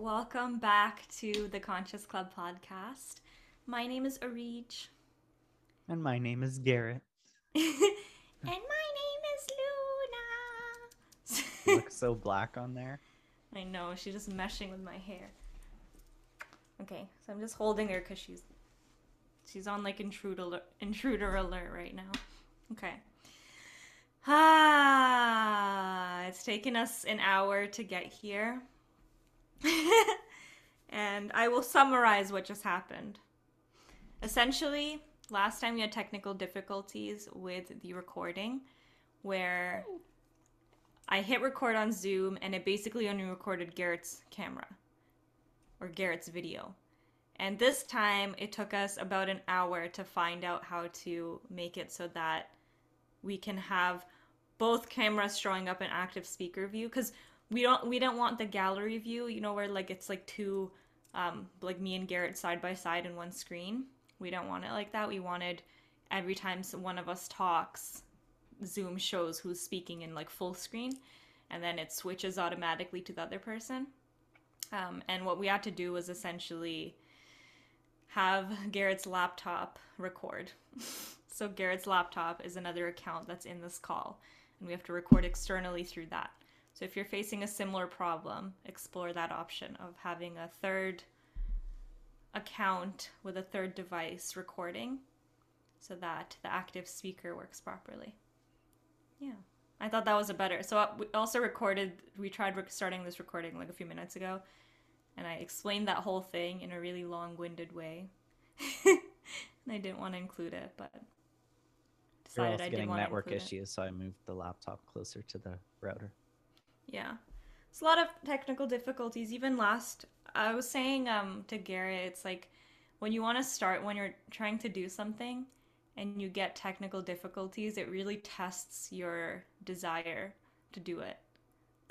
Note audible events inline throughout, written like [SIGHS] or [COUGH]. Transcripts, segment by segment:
Welcome back to the Conscious Club podcast. My name is Areege. And my name is Garett. [LAUGHS] and my name is Luna. You look so black on there. [LAUGHS] I know, she's just meshing with my hair. Okay, so I'm just holding her because she's she's on like intruder alert, intruder alert right now. Okay. Ah, it's taken us an hour to get here. [LAUGHS] and I will summarize what just happened. Essentially, last time we had technical difficulties with the recording where I hit record on Zoom and it basically only recorded Garett's camera or Garett's video. And this time it took us about an hour to find out how to make it so that we can have both cameras showing up in active speaker view because we don't we don't want the gallery view you know where like it's like two um like me and garett side by side in one screen. We don't want it like that. We wanted every time one of us talks zoom shows who's speaking in like full screen and then it switches automatically to the other person. Um, and what we had to do was essentially have garett's laptop record. [LAUGHS] So garett's laptop is another account that's in this call and we have to record externally through that so if you're facing a similar problem, explore that option of having a third account with a third device recording so that the active speaker works properly. Yeah. I thought that was a better. So uh, we also recorded we tried starting this recording like a few minutes ago and I explained that whole thing in a really long-winded way. [LAUGHS] and I didn't want to include it, but You're also I did getting want to network it. issues, so I moved the laptop closer to the router. Yeah. It's a lot of technical difficulties. Even last, I was saying um, to Garett, it's like when you want to start, when you're trying to do something and you get technical difficulties, it really tests your desire to do it.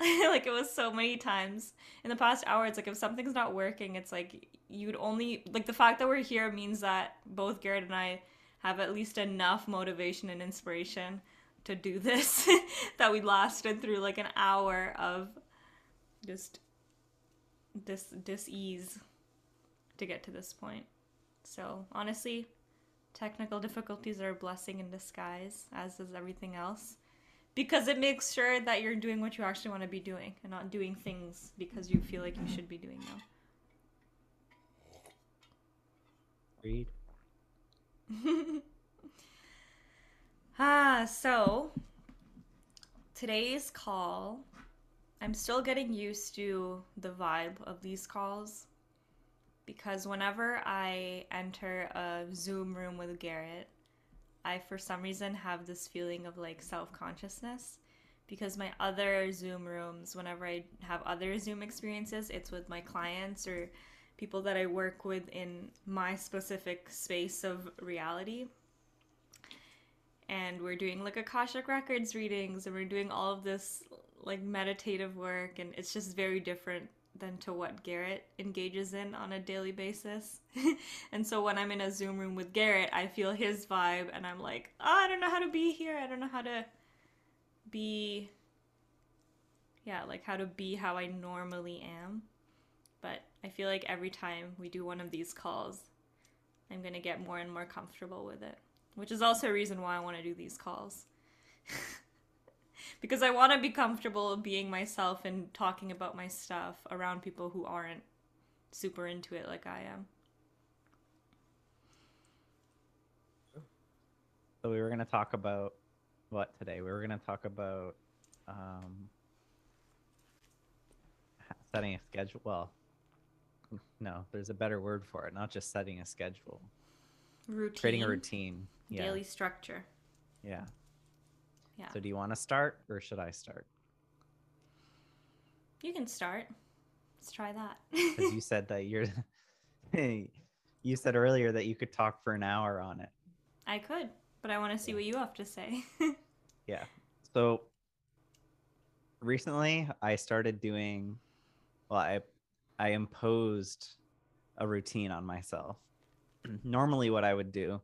[LAUGHS] like it was so many times in the past hour, it's like if something's not working, it's like you'd only, like the fact that we're here means that both Garett and I have at least enough motivation and inspiration to do this [LAUGHS] that we lasted through like an hour of just this dis ease to get to this point. So honestly, technical difficulties are a blessing in disguise, as is everything else. Because it makes sure that you're doing what you actually want to be doing and not doing things because you feel like you should be doing them. Read. [LAUGHS] Ah, so today's call, I'm still getting used to the vibe of these calls because whenever I enter a Zoom room with Garett, I for some reason have this feeling of like self consciousness because my other Zoom rooms, whenever I have other Zoom experiences, it's with my clients or people that I work with in my specific space of reality and we're doing like Akashic Records readings and we're doing all of this like meditative work and it's just very different than to what Garett engages in on a daily basis. [LAUGHS] and so when I'm in a Zoom room with Garett, I feel his vibe and I'm like, oh, I don't know how to be here. I don't know how to be yeah, like how to be how I normally am. But I feel like every time we do one of these calls, I'm going to get more and more comfortable with it which is also a reason why I want to do these calls. [LAUGHS] because I want to be comfortable being myself and talking about my stuff around people who aren't super into it like I am. So we were gonna talk about what today? We were gonna talk about um, setting a schedule. Well, no, there's a better word for it. Not just setting a schedule, Routine. creating a routine. Yeah, Daily structure. yeah. Yeah. So do you want to start or should I start? You can start. Let's try that. [LAUGHS] Because you said that you're. [LAUGHS] you said earlier that you could talk for an hour on it. I could, but I want to see what you have to say. [LAUGHS] Yeah. So recently I started doing well I I imposed a routine on myself. [CLEARS THROAT] Normally, what I would do,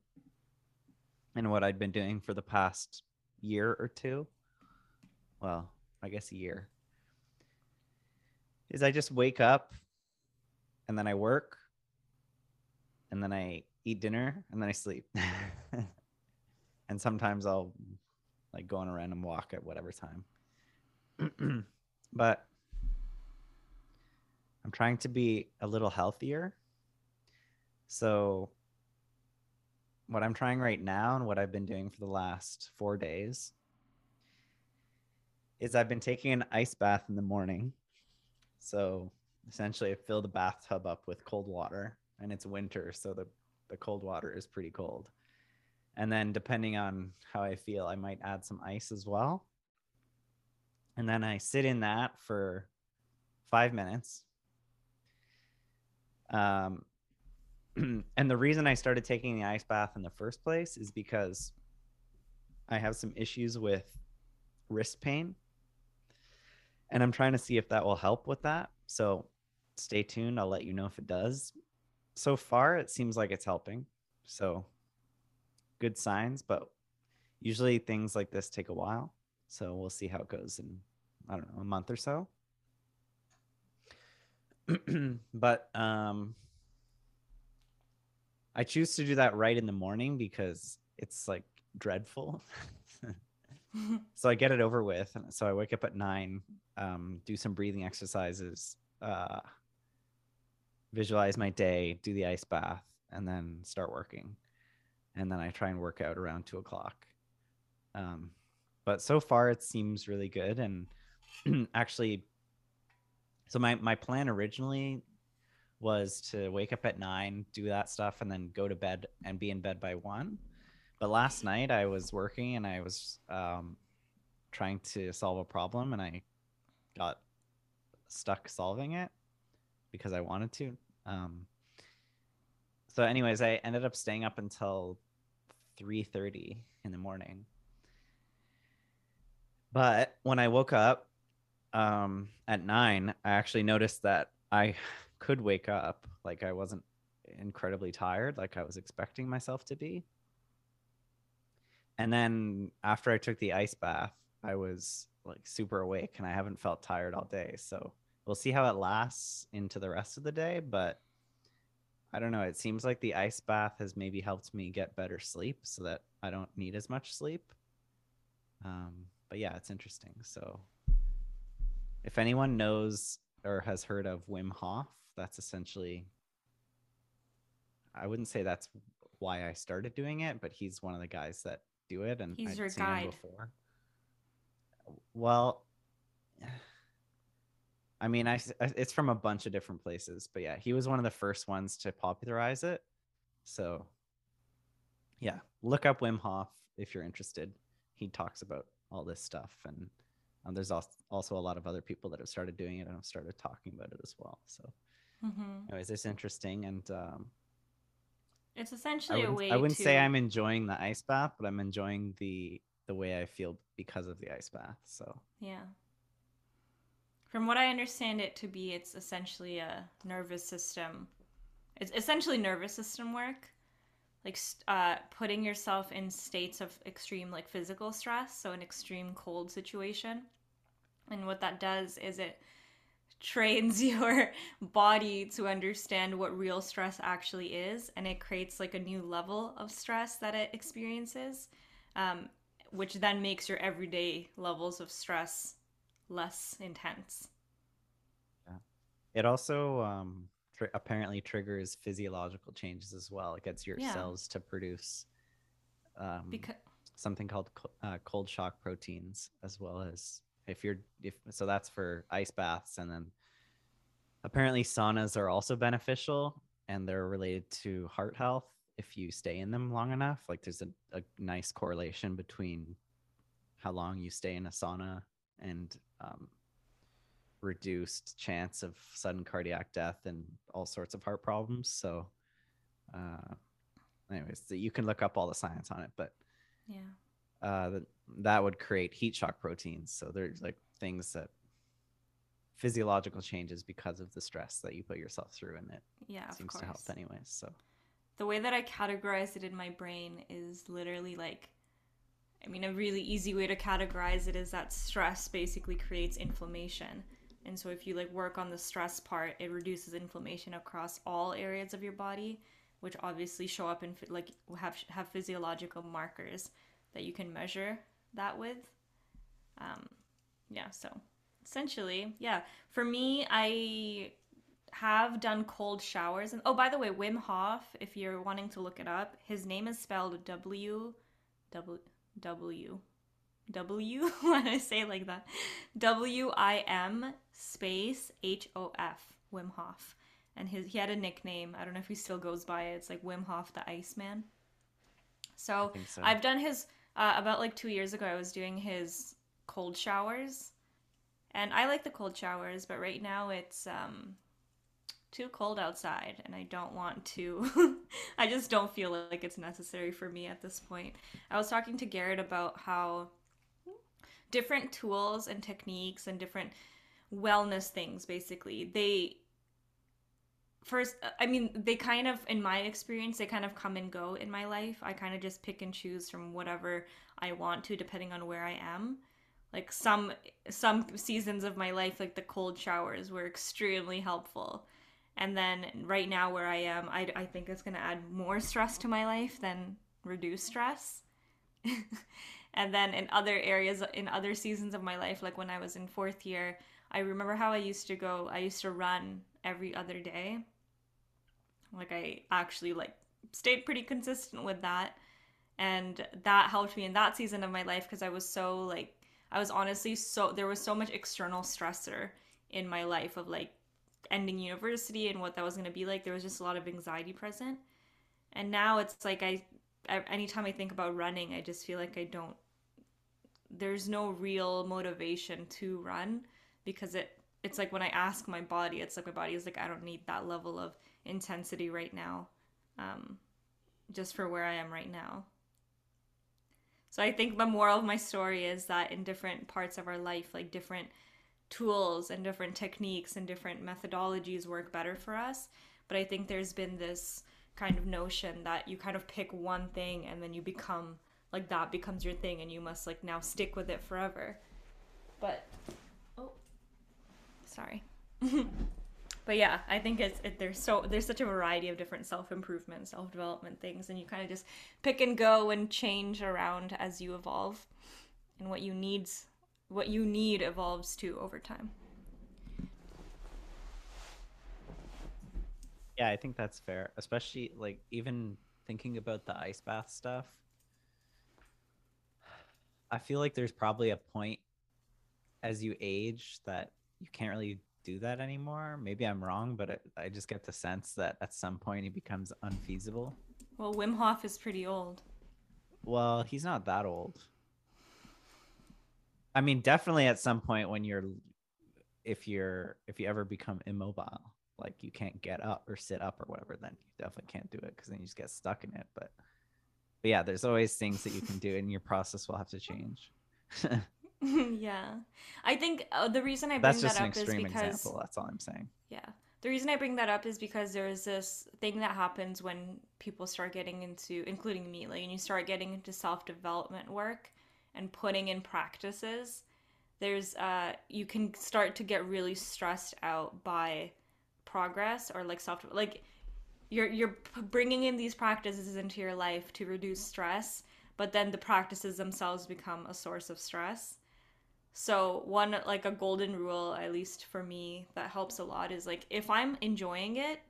and what I'd been doing for the past year or two, well, I guess a year, is I just wake up and then I work and then I eat dinner and then I sleep. [LAUGHS] and sometimes I'll like go on a random walk at whatever time. [CLEARS THROAT] but I'm trying to be a little healthier. So what I'm trying right now and what I've been doing for the last 4 days is I've been taking an ice bath in the morning. So essentially I fill the bathtub up with cold water and it's winter so the the cold water is pretty cold. And then depending on how I feel, I might add some ice as well. And then I sit in that for 5 minutes. Um [CLEARS THROAT] and the reason I started taking the ice bath in the first place is because I have some issues with wrist pain. And I'm trying to see if that will help with that. So stay tuned. I'll let you know if it does. So far, it seems like it's helping. So good signs, but usually things like this take a while. So we'll see how it goes in, I don't know, a month or so. [CLEARS THROAT] but um, I choose to do that right in the morning because it's like dreadful. [LAUGHS] [LAUGHS] so I get it over with. So I wake up at nine, um, do some breathing exercises, uh, visualize my day, do the ice bath, and then start working. And then I try and work out around two o'clock. Um, but so far it seems really good. And [CLEARS THROAT] actually, so my, my plan originally was to wake up at nine, do that stuff, and then go to bed and be in bed by one. But last night I was working and I was um, trying to solve a problem and I got stuck solving it because I wanted to. Um, so, anyways, I ended up staying up until three thirty in the morning. But when I woke up um, at nine, I actually noticed that I could wake up like I wasn't incredibly tired, like I was expecting myself to be. And then after I took the ice bath, I was like super awake and I haven't felt tired all day. So we'll see how it lasts into the rest of the day. But I don't know. It seems like the ice bath has maybe helped me get better sleep so that I don't need as much sleep. Um, but yeah, it's interesting. So if anyone knows or has heard of Wim Hof, that's essentially, I wouldn't say that's why I started doing it, but he's one of the guys that do it. And he's I'd your guide. before. Well, [SIGHS] I mean, I, it's from a bunch of different places, but yeah, he was one of the first ones to popularize it. So, yeah, look up Wim Hof if you're interested. He talks about all this stuff, and um, there's also a lot of other people that have started doing it and have started talking about it as well. So, mm-hmm. anyways, it's interesting, and um, it's essentially a way. I wouldn't to... say I'm enjoying the ice bath, but I'm enjoying the the way I feel because of the ice bath. So yeah. From what I understand it to be, it's essentially a nervous system. It's essentially nervous system work, like uh, putting yourself in states of extreme like physical stress, so an extreme cold situation. And what that does is it trains [LAUGHS] your body to understand what real stress actually is, and it creates like a new level of stress that it experiences, um, which then makes your everyday levels of stress less intense. Yeah. It also um, tr- apparently triggers physiological changes as well. It gets your yeah. cells to produce um, because something called uh, cold shock proteins, as well as if you're if so that's for ice baths, and then apparently saunas are also beneficial and they're related to heart health if you stay in them long enough. Like there's a, a nice correlation between how long you stay in a sauna and um, reduced chance of sudden cardiac death and all sorts of heart problems. So, uh, anyways, you can look up all the science on it, but yeah, uh, that that would create heat shock proteins. So there's like things that physiological changes because of the stress that you put yourself through and it Yeah, of seems course. to help anyways so the way that I categorize it in my brain is literally like I mean a really easy way to categorize it is that stress basically creates inflammation. And so if you like work on the stress part, it reduces inflammation across all areas of your body, which obviously show up in like have have physiological markers that you can measure that with. Um yeah, so essentially, yeah. For me, I have done cold showers and oh by the way wim hof if you're wanting to look it up his name is spelled w w w w [LAUGHS] when i say it like that w i m space h o f wim hof and his he had a nickname i don't know if he still goes by it it's like wim hof the iceman so so. I've done his uh, about like two years ago. I was doing his cold showers, and I like the cold showers, but right now it's um too cold outside, and I don't want to. [LAUGHS] I just don't feel like it's necessary for me at this point. I was talking to Garett about how different tools and techniques and different wellness things basically they first uh, i mean they kind of in my experience they kind of come and go in my life. I kind of just pick and choose from whatever i want to depending on where i am. Like some some seasons of my life like the cold showers were extremely helpful. And then right now where i am i, I think it's going to add more stress to my life than reduce stress. [LAUGHS] And then in other areas in other seasons of my life like when i was in fourth year i remember how i used to go i used to run every other day like i actually like stayed pretty consistent with that. And that helped me in that season of my life because i was so like i was honestly so there was so much external stressor in my life of like ending university and what that was going to be like. There was just a lot of anxiety present. And now it's like i anytime i think about running i just feel like i don't there's no real motivation to run because it it's like when i ask my body it's like my body is like i don't need that level of intensity right now um just for where i am right now. So i think the moral of my story is that in different parts of our life like different tools and different techniques and different methodologies work better for us. But i think there's been this kind of notion that you kind of pick one thing and then you become like that becomes your thing and you must like now stick with it forever. But oh sorry [LAUGHS] but yeah i think it's it, there's so there's such a variety of different self-improvement self-development things and you kind of just pick and go and change around as you evolve and what you needs what you need evolves too over time Yeah, I think that's fair. Especially like even thinking about the ice bath stuff. I feel like there's probably a point as you age that you can't really do that anymore. Maybe I'm wrong, but it, I just get the sense that at some point it becomes unfeasible. well wim hof is pretty old Well, he's not that old. I mean, definitely at some point when you're if you're if you ever become immobile, like you can't get up or sit up or whatever, then you definitely can't do it because then you just get stuck in it. But but yeah, there's always things that you can do and your process will have to change. [LAUGHS] [LAUGHS] yeah i think uh, the reason i bring That's just that an up is extreme because example. That's all I'm saying. Yeah. The reason I bring that up is because there's this thing that happens when people start getting into, including me, like, and you start getting into self development work and putting in practices. There's, uh, you can start to get really stressed out by progress or like self, like, you're you're bringing in these practices into your life to reduce stress, but then the practices themselves become a source of stress. So one like a golden rule, at least for me, that helps a lot is like if I'm enjoying it,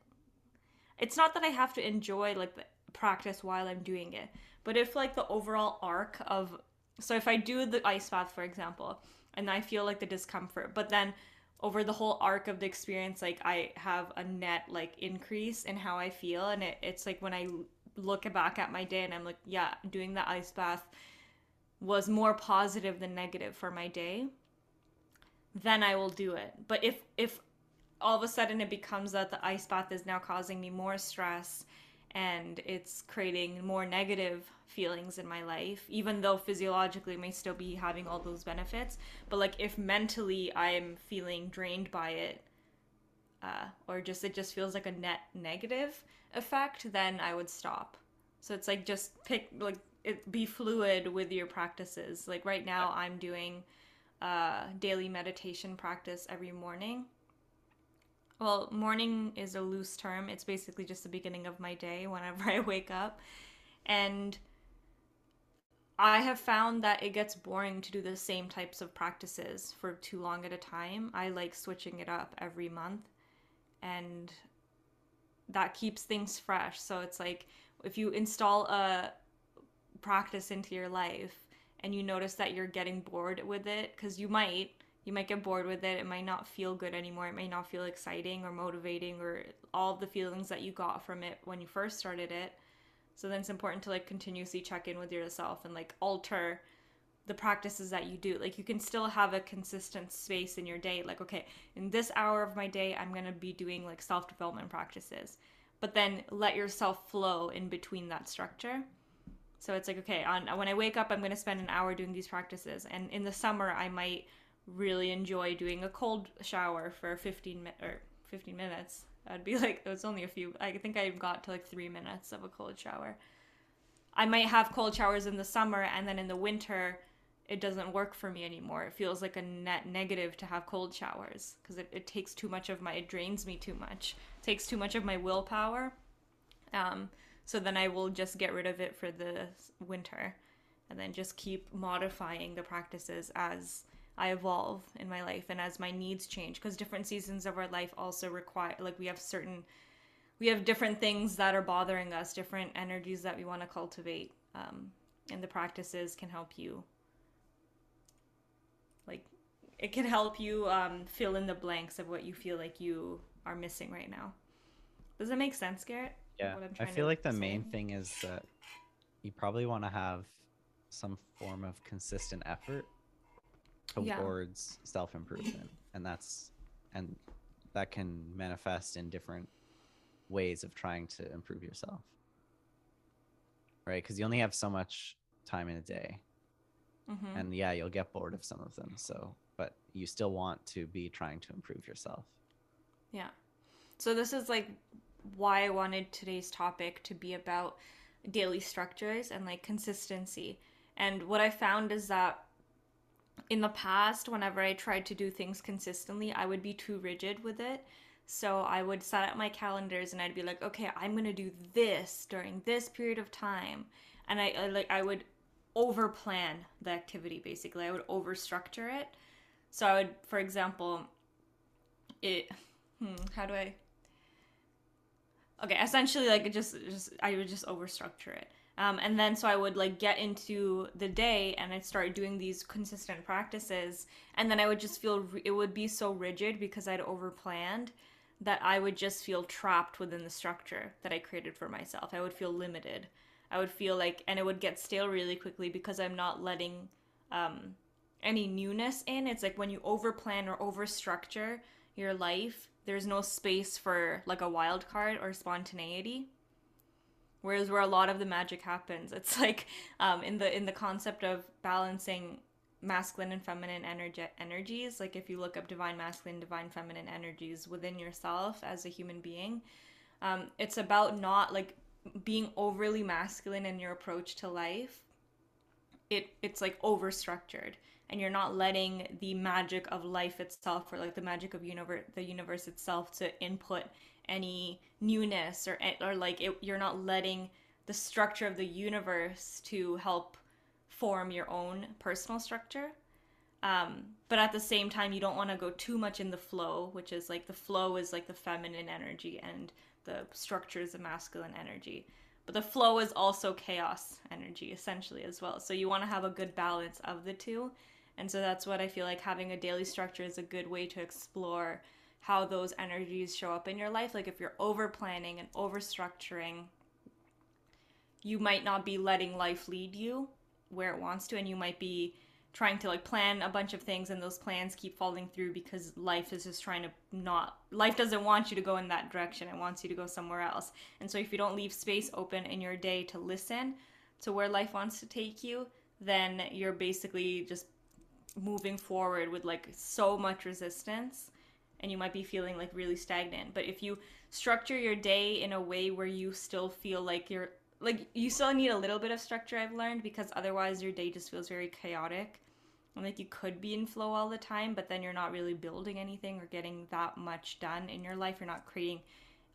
it's not that I have to enjoy like the practice while I'm doing it, but if like the overall arc of so if I do the ice bath for example, and I feel like the discomfort, but then over the whole arc of the experience, like I have a net like increase in how I feel, and it, it's like when I look back at my day and I'm like, yeah, doing the ice bath was more positive than negative for my day, then I will do it. But if if all of a sudden it becomes that the ice bath is now causing me more stress and it's creating more negative feelings in my life even though physiologically I may still be having all those benefits but like if mentally i'm feeling drained by it uh, or just it just feels like a net negative effect then i would stop so it's like just pick like it be fluid with your practices like right now i'm doing uh, daily meditation practice every morning well, morning is a loose term. It's basically just the beginning of my day whenever [LAUGHS] I wake up. And I have found that it gets boring to do the same types of practices for too long at a time. I like switching it up every month. And that keeps things fresh. So it's like if you install a practice into your life and you notice that you're getting bored with it, because you might, you might get bored with it. It might not feel good anymore. It may not feel exciting or motivating or all the feelings that you got from it when you first started it. So then it's important to like continuously check in with yourself and like alter the practices that you do. Like you can still have a consistent space in your day. Like, okay, in this hour of my day, I'm going to be doing like self development practices. But then let yourself flow in between that structure. So it's like, okay, on when I wake up, I'm going to spend an hour doing these practices. And in the summer, I might really enjoy doing a cold shower for 15 mi- or 15 minutes. I'd be [LAUGHS] like, it was only a few. I think I got to like three minutes of a cold shower. I might have cold showers in the summer, and then in the winter, it doesn't work for me anymore. It feels like a net negative to have cold showers because it, it takes too much of my, it drains me too much, it takes too much of my willpower. Um, so then I will just get rid of it for the winter and then just keep modifying the practices as I evolve in my life and as my needs change because different seasons of our life also require like we have certain we have different things that are bothering us, different energies that we want to cultivate. Um, and the practices can help you like it can help you um, fill in the blanks of what you feel like you are missing right now. Does that make sense, Garett? Yeah, I feel like the say? main thing is that you probably want to have some form of consistent effort Yeah. towards self improvement, and that's and that can manifest in different ways of trying to improve yourself, right? Because you only have so much time in a day, Mhm. and yeah, you'll get bored of some of them. So, but you still want to be trying to improve yourself. Yeah. So this is like why I wanted today's topic to be about daily structures and like consistency. And what I found is that in the past, whenever I tried to do things consistently, I would be too rigid with it. So I would set up my calendars and I'd be like, okay, I'm gonna do this during this period of time, and I, I like I would over plan the activity basically. I would over structure it. So I would, for example, it. Hmm, how do I? Okay, essentially, like it just, just I would just overstructure it. Um, and then so I would like get into the day and I'd start doing these consistent practices, and then I would just feel it would be so rigid because I'd over planned that I would just feel trapped within the structure that I created for myself. I would feel limited. I would feel like, and it would get stale really quickly because I'm not letting um, any newness in. It's like when you over plan or over structure your life, there's no space for like a wild card or spontaneity. Whereas where a lot of the magic happens, it's [LAUGHS] like um, in the in the concept of balancing masculine and feminine energy energies. Like if you look up divine masculine, divine feminine energies within yourself as a human being, um, it's about not like being overly masculine in your approach to life. It it's like over structured, and you're not letting the magic of life itself, or like the magic of universe, the universe itself, to input any newness or or like it, you're not letting the structure of the universe to help form your own personal structure. Um, but at the same time, you don't want to go too much in the flow, which is like the flow is like the feminine energy and the structure is the masculine energy. But the flow is also chaos energy, essentially, as well. So you want to have a good balance of the two. And so that's what I feel like having a daily structure is a good way to explore how those energies show up in your life. Like if you're over planning and over structuring, you might not be letting life lead you where it wants to, and you might be trying to like plan a bunch of things and those plans keep falling through because life is just trying to not life doesn't want you to go in that direction it wants you to go somewhere else and so if you don't leave space open in your day to listen to where life wants to take you then you're basically just moving forward with like so much resistance and you might be feeling like really stagnant. But if you structure your day in a way where you still feel like you're like you still need a little bit of structure I've learned because otherwise your day just feels very chaotic. And like you could be in flow all the time but then you're not really building anything or getting that much done in your life. You're not creating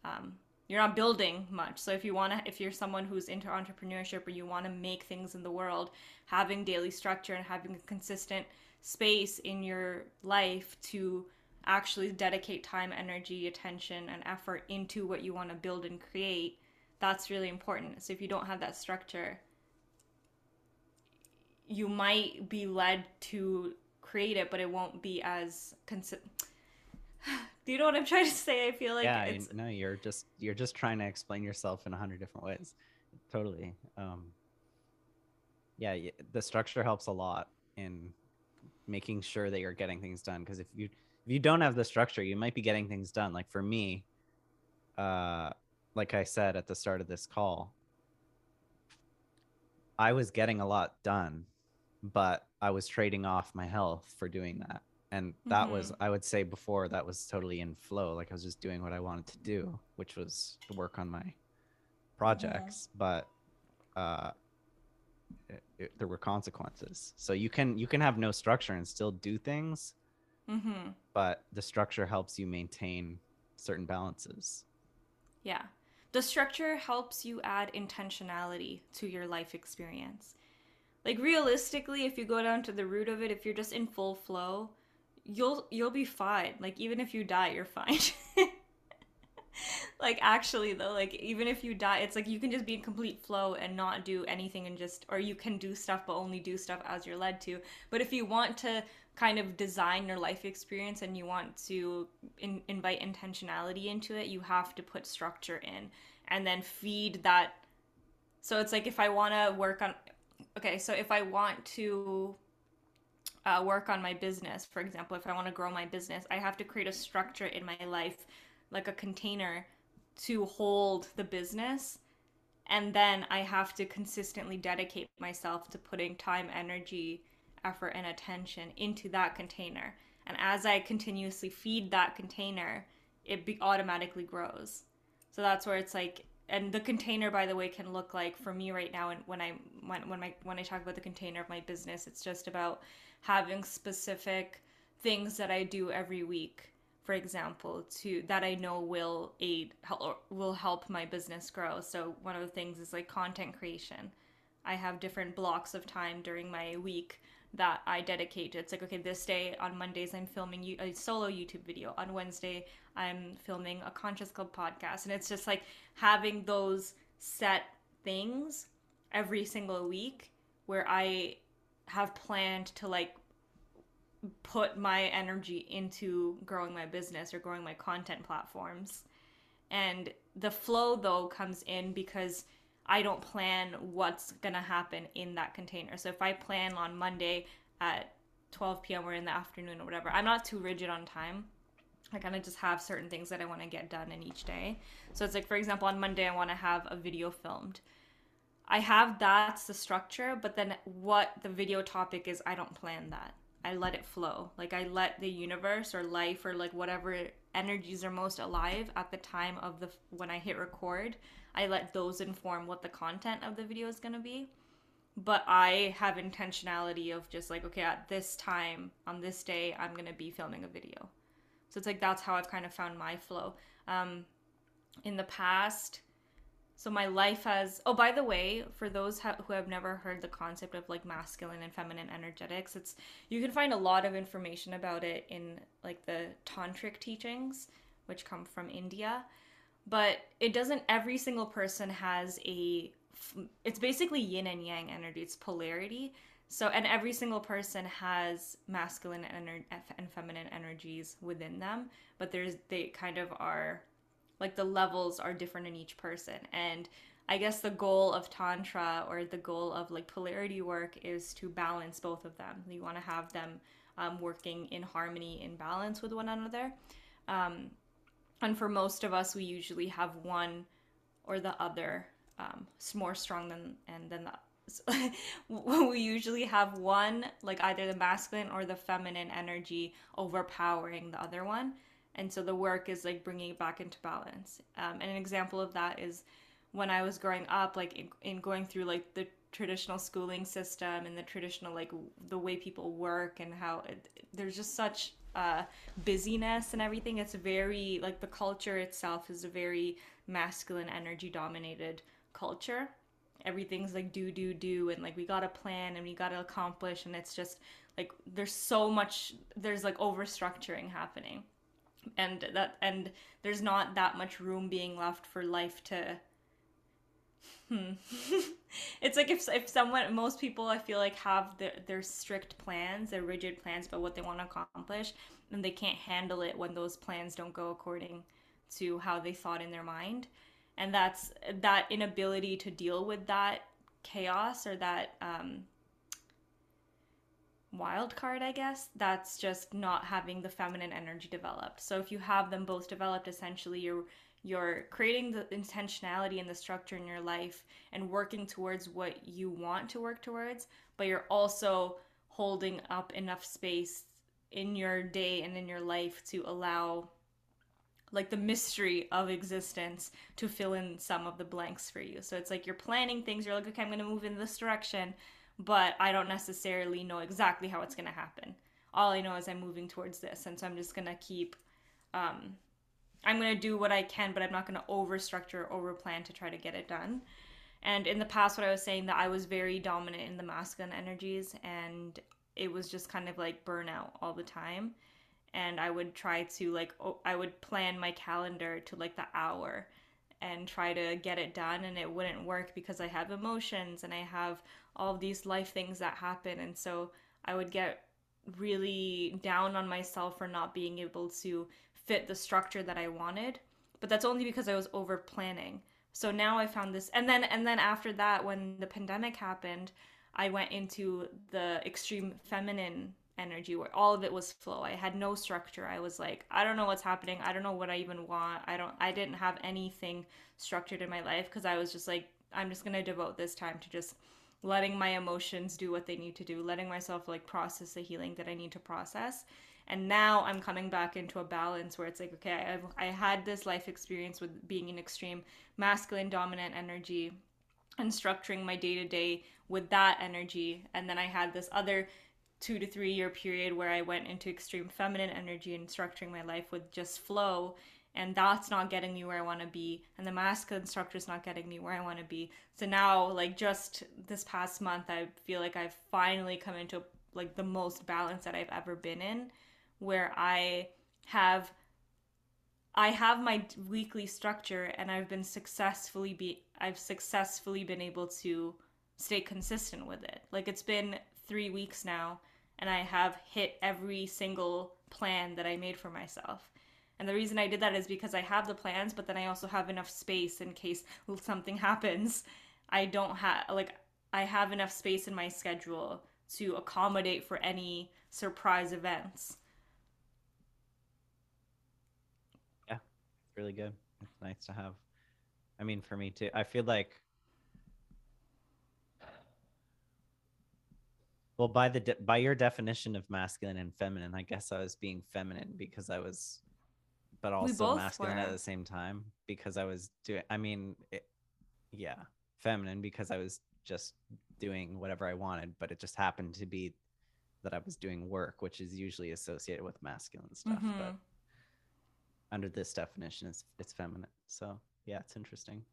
um, you're not building much. So if you want to if you're someone who's into entrepreneurship or you want to make things in the world having daily structure and having a consistent space in your life to actually dedicate time energy attention and effort into what you want to build and create that's really important so if you don't have that structure you might be led to create it, but it won't be as consi- Do [SIGHS] you know what I'm trying to say? I feel like yeah, it's... no, you're just you're just trying to explain yourself in a hundred different ways. Totally. Um, yeah, the structure helps a lot in making sure that you're getting things done. Because if you if you don't have the structure, you might be getting things done. Like for me, uh, like I said at the start of this call, I was getting a lot done but I was trading off my health for doing that. And that mm-hmm. was, I would say before, that was totally in flow. Like I was just doing what I wanted to do, which was to work on my projects. Yeah. But uh, it, it, there were consequences. So you can you can have no structure and still do things, mm-hmm. but the structure helps you maintain certain balances. Yeah, the structure helps you add intentionality to your life experience like realistically if you go down to the root of it if you're just in full flow you'll you'll be fine like even if you die you're fine [LAUGHS] like actually though like even if you die it's like you can just be in complete flow and not do anything and just or you can do stuff but only do stuff as you're led to. But if you want to kind of design your life experience and you want to in, invite intentionality into it you have to put structure in and then feed that. So it's like if i want to work on okay, so if I want to uh, work on my business, for example, if I want to grow my business, I have to create a structure in my life, like a container to hold the business. And then I have to consistently dedicate myself to putting time, energy, effort, and attention into that container. And as I continuously feed that container, it be- automatically grows. So that's where it's like and the container by the way can look like for me right now and when i when, when my when i talk about the container of my business it's just about having specific things that i do every week for example to that i know will aid will help my business grow so one of the things is like content creation i have different blocks of time during my week that I dedicate. It's like, okay, this day on Mondays, I'm filming a solo YouTube video. On Wednesday, I'm filming a Conscious Club podcast. And it's just like having those set things every single week where I have planned to like put my energy into growing my business or growing my content platforms. And the flow though comes in because I don't plan what's going to happen in that container. So if I plan on Monday at 12 p.m. or in the afternoon or whatever, I'm not too rigid on time. I kind of just have certain things that I want to get done in each day. So it's like, for example, on Monday, I want to have a video filmed. I have that's the structure, but then what the video topic is, I don't plan that. I let it flow. Like I let the universe or life or like whatever energies are most alive at the time of the when I hit record. I let those inform what the content of the video is going to be. But I have intentionality of just like, okay, at this time, on this day, I'm going to be filming a video. So it's like that's how I've kind of found my flow. Um, in the past, so my life has. Oh, by the way, for those ha- who have never heard the concept of like masculine and feminine energetics, it's you can find a lot of information about it in like the tantric teachings, which come from India. But it doesn't every single person has a it's basically yin and yang energy. It's polarity. So and every single person has masculine and, and feminine energies within them. But there's they kind of are like the levels are different in each person and I guess the goal of Tantra or the goal of like polarity work is to balance both of them. You want to have them um, working in harmony, in balance with one another. Um, and for most of us, we usually have one or the other um, more strong than and then the [LAUGHS] we usually have one like either the masculine or the feminine energy overpowering the other one and so the work is like bringing it back into balance. Um, and an example of that is when i was growing up like in, in going through like the traditional schooling system and the traditional like the way people work and how it, there's just such uh, busyness and everything. It's very like the culture itself is a very masculine energy dominated culture. Everything's like do do do and like we got to plan and we got to accomplish and it's just like there's so much there's like over structuring happening and that and there's not that much room being left for life to hmm. [LAUGHS] It's like if if someone most people i feel like have their, their strict plans their rigid plans about what they want to accomplish and they can't handle it when those plans don't go according to how they thought in their mind. And that's that inability to deal with that chaos or that um, wild card i guess that's just not having the feminine energy developed so if you have them both developed essentially you're you're creating the intentionality and the structure in your life and working towards what you want to work towards but you're also holding up enough space in your day and in your life to allow like the mystery of existence to fill in some of the blanks for you. So it's like you're planning things, you're like, okay, I'm to move in this direction, but I don't necessarily know exactly how it's going to happen. All I know is I'm moving towards this. And so I'm just going to keep, um, I'm going to do what I can, but I'm not going to over structure, over plan to try to get it done. And in the past, what I was saying that I was very dominant in the masculine energies and it was just kind of like burnout all the time and I would try to like I would plan my calendar to like the hour and try to get it done and it wouldn't work because I have emotions and I have all these life things that happen and so I would get really down on myself for not being able to fit the structure that I wanted but that's only because I was over planning so now I found this and then and then after that when the pandemic happened I went into the extreme feminine energy where all of it was flow. I had no structure. I was like, I don't know what's happening. I don't know what I even want. I don't I didn't have anything structured in my life because I was just like I'm just going to devote this time to just letting my emotions do what they need to do, letting myself like process the healing that I need to process. And now I'm coming back into a balance where it's like, okay, I've I had this life experience with being in extreme masculine dominant energy and structuring my day to day with that energy. And then I had this other two to three year period where I went into extreme feminine energy and structuring my life with just flow. And that's not getting me where I want to be. And the masculine structure is not getting me where I want to be. So now, like, just this past month, I feel like I've finally come into like the most balance that I've ever been in, where I have I have my weekly structure and I've been successfully be I've successfully been able to stay consistent with it. Like it's been 3 weeks now and I have hit every single plan that I made for myself. And the reason I did that is because I have the plans, but then I also have enough space in case something [LAUGHS] happens. I don't have, like, I have enough space in my schedule to accommodate for any surprise events. Yeah, really good. It's nice to have. I mean, for me too, I feel like Well, by the de- by your definition of masculine and feminine, I guess I was being feminine because I was, but also masculine were. at the same time because I was doing. I mean, it, yeah, feminine because I was just doing whatever I wanted, but it just happened to be that I was doing work, which is usually associated with masculine stuff. Mm-hmm. But under this definition, it's it's feminine. So yeah, it's interesting.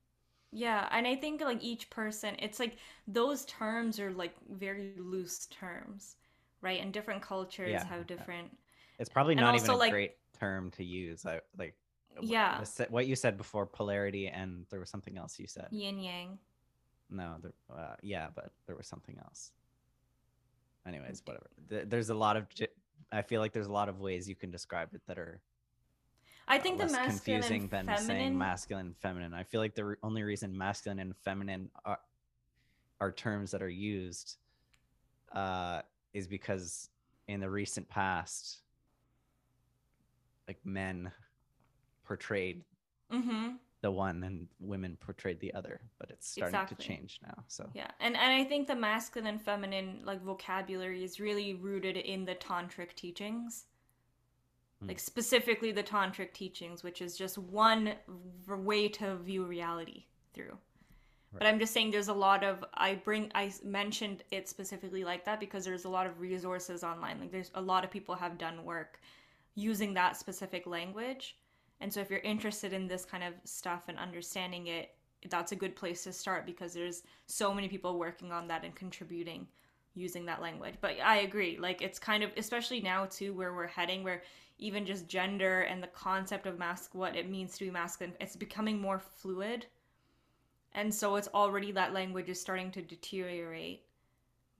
Yeah, and I think like each person, it's like those terms are like very loose terms, right? And different cultures yeah, have different. It's probably not even a like, great term to use. I like. Yeah. What you said before, polarity, and there was something else you said. Yin yang. No, there, uh, yeah, but there was something else. Anyways, whatever. There's a lot of. I feel like there's a lot of ways you can describe it that are I think uh, the masculine confusing and than feminine. saying masculine and feminine. I feel like the re- only reason masculine and feminine are, are terms that are used uh, is because in the recent past, like men portrayed mm-hmm. the one and women portrayed the other, but it's starting Exactly. to change now. So Yeah, and and I think the masculine and feminine like vocabulary is really rooted in the tantric teachings, Hmm. like specifically the tantric teachings, which is just one v- way to view reality through. But I'm just saying, there's a lot of I bring i mentioned it specifically like that because there's a lot of resources online. Like there's a lot of people have done work using that specific language, and so if you're interested in this kind of stuff and understanding it, that's a good place to start because there's so many people working on that and contributing using that language. But I agree, like it's kind of especially now too where we're heading where even just gender and the concept of mask what it means to be masculine, it's becoming more fluid. And so it's already that language is starting to deteriorate.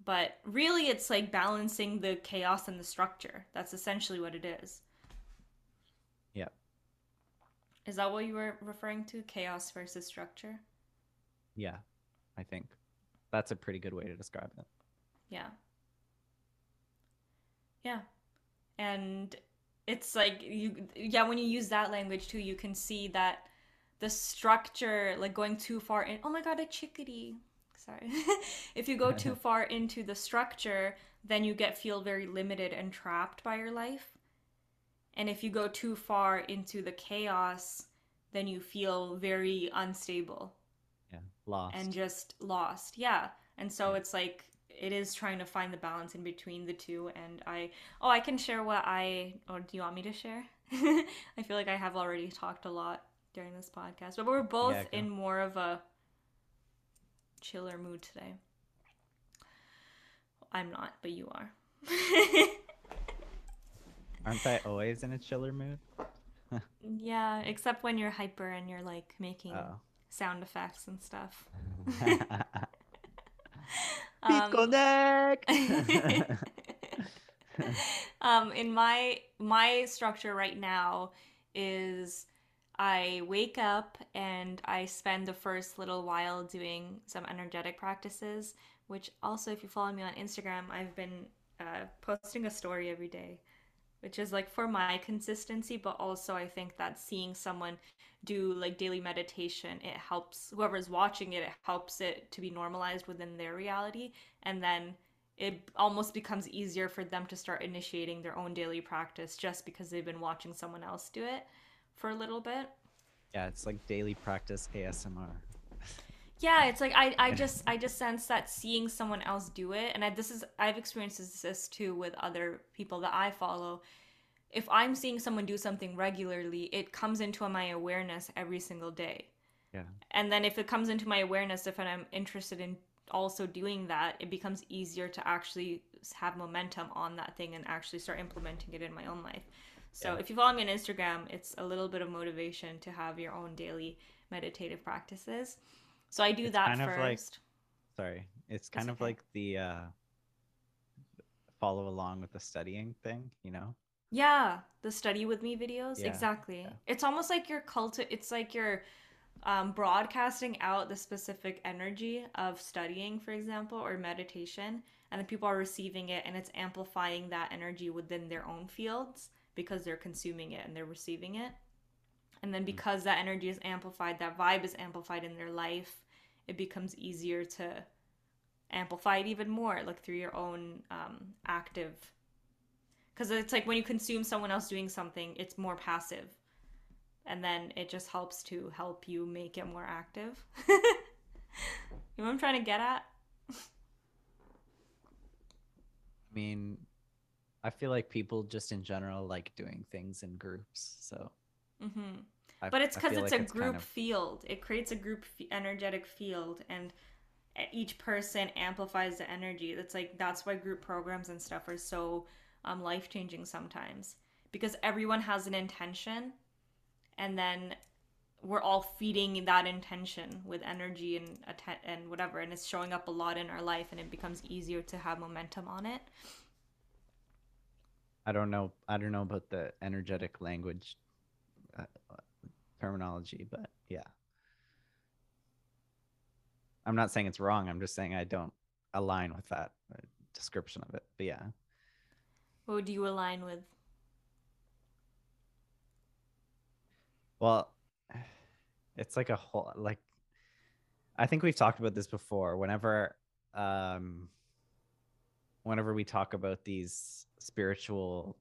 But really it's like balancing the chaos and the structure. That's essentially what it is. yeah, Is that what you were referring to? Chaos versus structure? yeah, I think that's a pretty good way to describe it. Yeah. Yeah. And it's like you yeah, when you use that language too, you can see that the structure like going too far in oh my god, a chickadee. Sorry. [LAUGHS] if you go too [LAUGHS] far into the structure, then you get feel very limited and trapped by your life. And if you go too far into the chaos, then you feel very unstable Yeah, lost. and just lost. Yeah. And so Yeah. it's like it is trying to find the balance in between the two and I oh I can share what I or do you want me to share? [LAUGHS] I feel like I have already talked a lot during this podcast. But we're both Yeah, in more of a chiller mood today. I'm not, but you are. [LAUGHS] Aren't I always in a chiller mood? yeah, except when you're hyper and you're like making Oh. sound effects and stuff. [LAUGHS] Um, [LAUGHS] [LAUGHS] um, in my my structure right now is I wake up and I spend the first little while doing some energetic practices, which also, if you follow me on Instagram, I've been uh, posting a story every day, which is like for my consistency, but also I think that seeing someone do like daily meditation, it helps whoever's watching it, it helps it to be normalized within their reality. And then it almost becomes easier for them to start initiating their own daily practice just because they've been watching someone else do it for a little bit. yeah, it's like daily practice ASMR. Yeah, it's like I, I just I just sense that seeing someone else do it, and I, this is I've experienced this, too with other people that I follow. If I'm seeing someone do something regularly, it comes into my awareness every single day. Yeah. And then if it comes into my awareness, if I'm interested in also doing that, it becomes easier to actually have momentum on that thing and actually start implementing it in my own life. So Yeah. if you follow me on Instagram, it's a little bit of motivation to have your own daily meditative practices. So I do It's that kind of like- first. Sorry. It's kind of okay. like the uh follow along with the studying thing, you know? Yeah, the study with me videos. Yeah, exactly. yeah. It's almost like you're culti- it's like you're um, broadcasting out the specific energy of studying, for example, or meditation, and then people are receiving it and it's amplifying that energy within their own fields because they're consuming it and they're receiving it. And then because that energy is amplified, that vibe is amplified in their life, it becomes easier to amplify it even more, like through your own um, active. Because it's like when you consume someone else doing something it's more passive. And then it just helps to help you make it more active. [LAUGHS] You know what i'm trying to get at? I mean, I feel like people just in general like doing things in groups. So, hmm I, but it's because it's like a group kind of- field it creates a group f- energetic field and each person amplifies the energy that's like that's why group programs and stuff are so um, life changing sometimes because everyone has an intention and then we're all feeding that intention with energy and atten- and whatever and it's showing up a lot in our life and it becomes easier to have momentum on it I don't know. I don't know about the energetic language uh, terminology, but yeah. I'm not saying it's wrong. I'm just saying I don't align with that uh, description of it. But yeah. What do you align with? Well, it's like a whole like I think we've talked about this before. Whenever um whenever we talk about these spiritual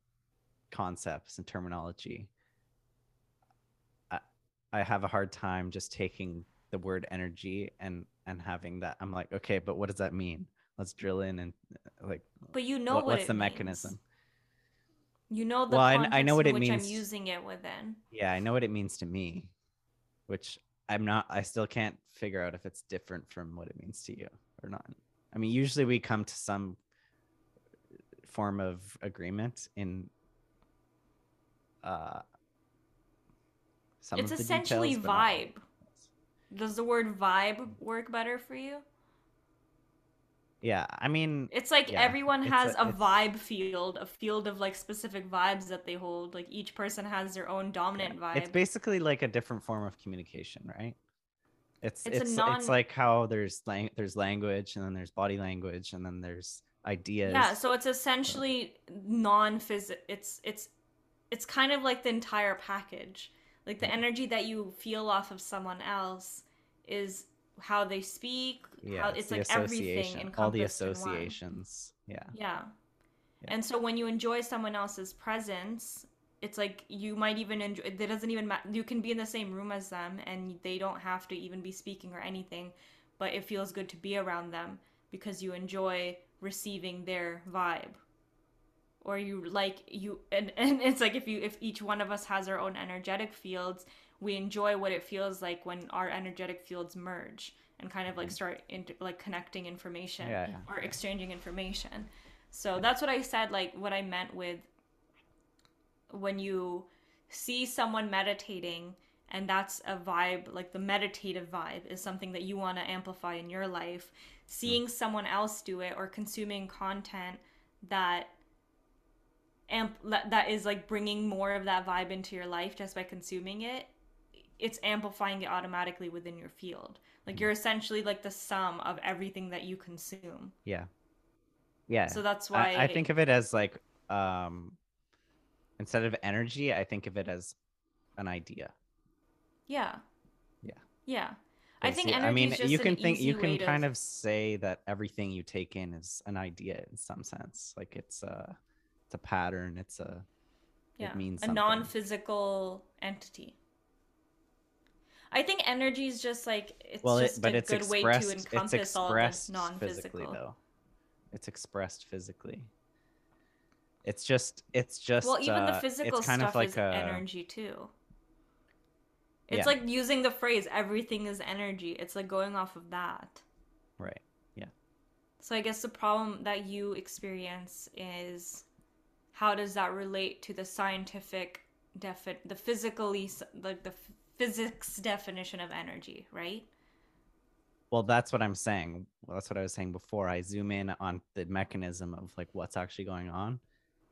concepts and terminology, I, have a hard time just taking the word energy and and having that. I'm like, okay, but what does that mean? Let's drill in and like. But you know what, what what's the means. mechanism? You know the Well, I- I know what it means. I'm using it within. Yeah, I know what it means to me, which I'm not. I still can't figure out if it's different from what it means to you or not. I mean, usually we come to some form of agreement in uh some it's essentially details, but not all. vibe. Does the word vibe work better for you? Yeah, I mean, It's like Yeah, everyone has a- a, vibe field, a field of like specific vibes that they hold. Like each person has their own dominant vibe. it's basically like a different form of communication, right? It's It's it's non- it's like how there's lang- there's language and then there's body language and then there's ideas. yeah, so it's essentially non-physical. It's it's it's kind of like the entire package. Like the energy that you feel off of someone else is how they speak. yeah, how, it's like everything all the encompassed in one. associations. Yeah. Yeah. Yeah. And so when you enjoy someone else's presence, it's like you might even enjoy it doesn't even matter you can be in the same room as them and they don't have to even be speaking or anything, but it feels good to be around them because you enjoy receiving their vibe. Or you like you [LAUGHS] and, and it's like if you if each one of us has our own energetic fields, we enjoy what it feels like when our energetic fields merge and kind of like start into like connecting information Mm-hmm. Yeah, yeah, or exchanging information. So that's what I said, like what I meant with when you see someone meditating and that's a vibe, like the meditative vibe is something that you want to amplify in your life. Seeing someone else do it or consuming content that amp that is like bringing more of that vibe into your life just by consuming it it's amplifying it automatically within your field like you're essentially like the sum of everything that you consume Yeah. Yeah. so that's why I, think of it as like um instead of energy, I think of it as an idea. yeah Yeah. yeah I think energy I mean, you can an think you can way to- kind of say that everything you take in is an idea in some sense. Like it's a it's a pattern, it's a yeah it means a something. non-physical entity i think energy is just like it's well, just it, but a it's good way expressed to it's encompass all the expressed non-physical physically though. It's expressed physically. It's just it's just well even uh, the physical it's kind stuff of like is a energy too it's Yeah. like using the phrase everything is energy it's like going off of that right. Yeah. So i guess the problem that you experience is how does that relate to the scientific defi- the physically like the physics definition of energy right Well, that's what I'm saying. Well, that's what I was saying before. I zoom in on the mechanism of like what's actually going on.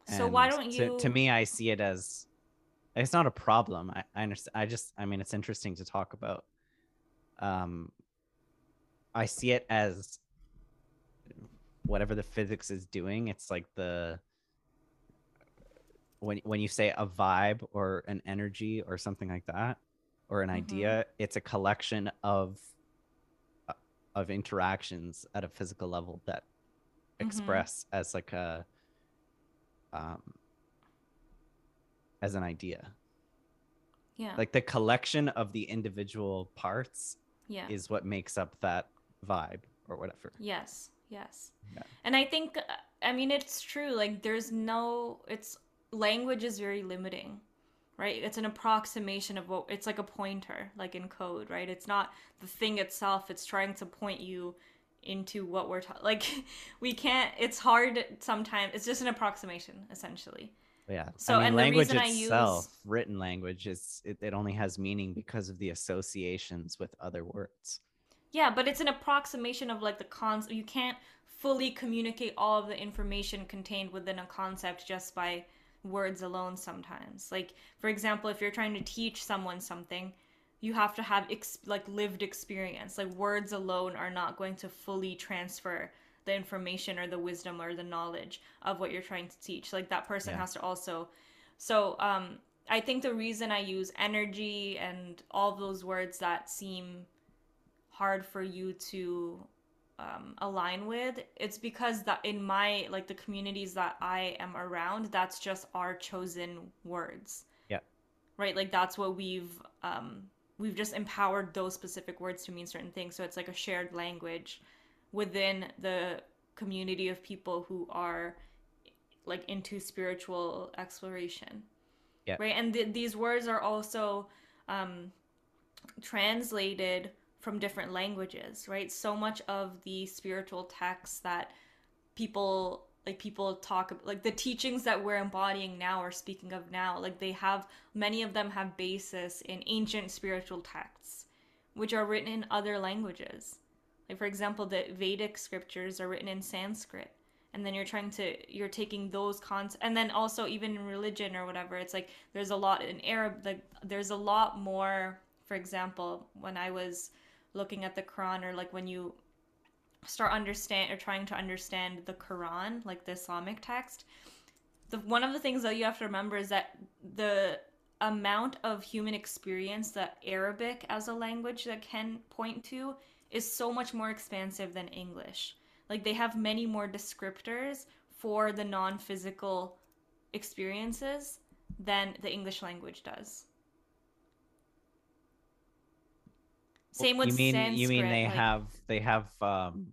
so why don't to- you To, me, I see it as it's not a problem. I, I understand. I just, I mean, it's interesting to talk about. Um, I see it as whatever the physics is doing. It's like the when when you say a vibe or an energy or something like that or an Mhm. idea, it's a collection of uh, of interactions at a physical level that Mhm. express as like a um as an idea yeah like the collection of the individual parts yeah is what makes up that vibe or whatever Yes, yes. Yeah. And I think, uh, I mean, it's true. Like, there's no, it's, language is very limiting, right? It's an approximation of what, it's like a pointer, like in code, right? It's not the thing itself, it's trying to point you into what we're talking, [LAUGHS] like, we can't, it's hard sometimes, it's just an approximation, essentially. yeah So, I mean, and the language itself use- written language is it, it only has meaning because of the associations with other words Yeah, but it's an approximation of like the cons. You can't fully communicate all of the information contained within a concept just by words alone sometimes. Like for example, if you're trying to teach someone something, you have to have ex- like lived experience. Like words alone are not going to fully transfer the information or the wisdom or the knowledge of what you're trying to teach. Like that person Yeah. has to also so um I think the reason I use energy and all those words that seem hard for you to um, align with it's because that in my like the communities that i am around that's just our chosen words. Yeah. right? Like that's what we've um, we've just empowered those specific words to mean certain things. So it's like a shared language within the community of people who are like into spiritual exploration. Yeah. right? And th- these words are also um, translated from different languages right? So much of the spiritual texts that people like people talk like the teachings that we're embodying now or speaking of now like they have many of them have basis in ancient spiritual texts which are written in other languages. Like for example the vedic scriptures are written in sanskrit and then you're trying to you're taking those concepts and then also even in religion or whatever it's like there's a lot in arab like there's a lot more for example when i was looking at the quran or like when you start understand or trying to understand the quran like the islamic text the one of the things that you have to remember is that the amount of human experience that arabic as a language that can point to is so much more expansive than english. Like they have many more descriptors for the non-physical experiences than the english language does same with you mean Sanskrit, you mean they like, have they have um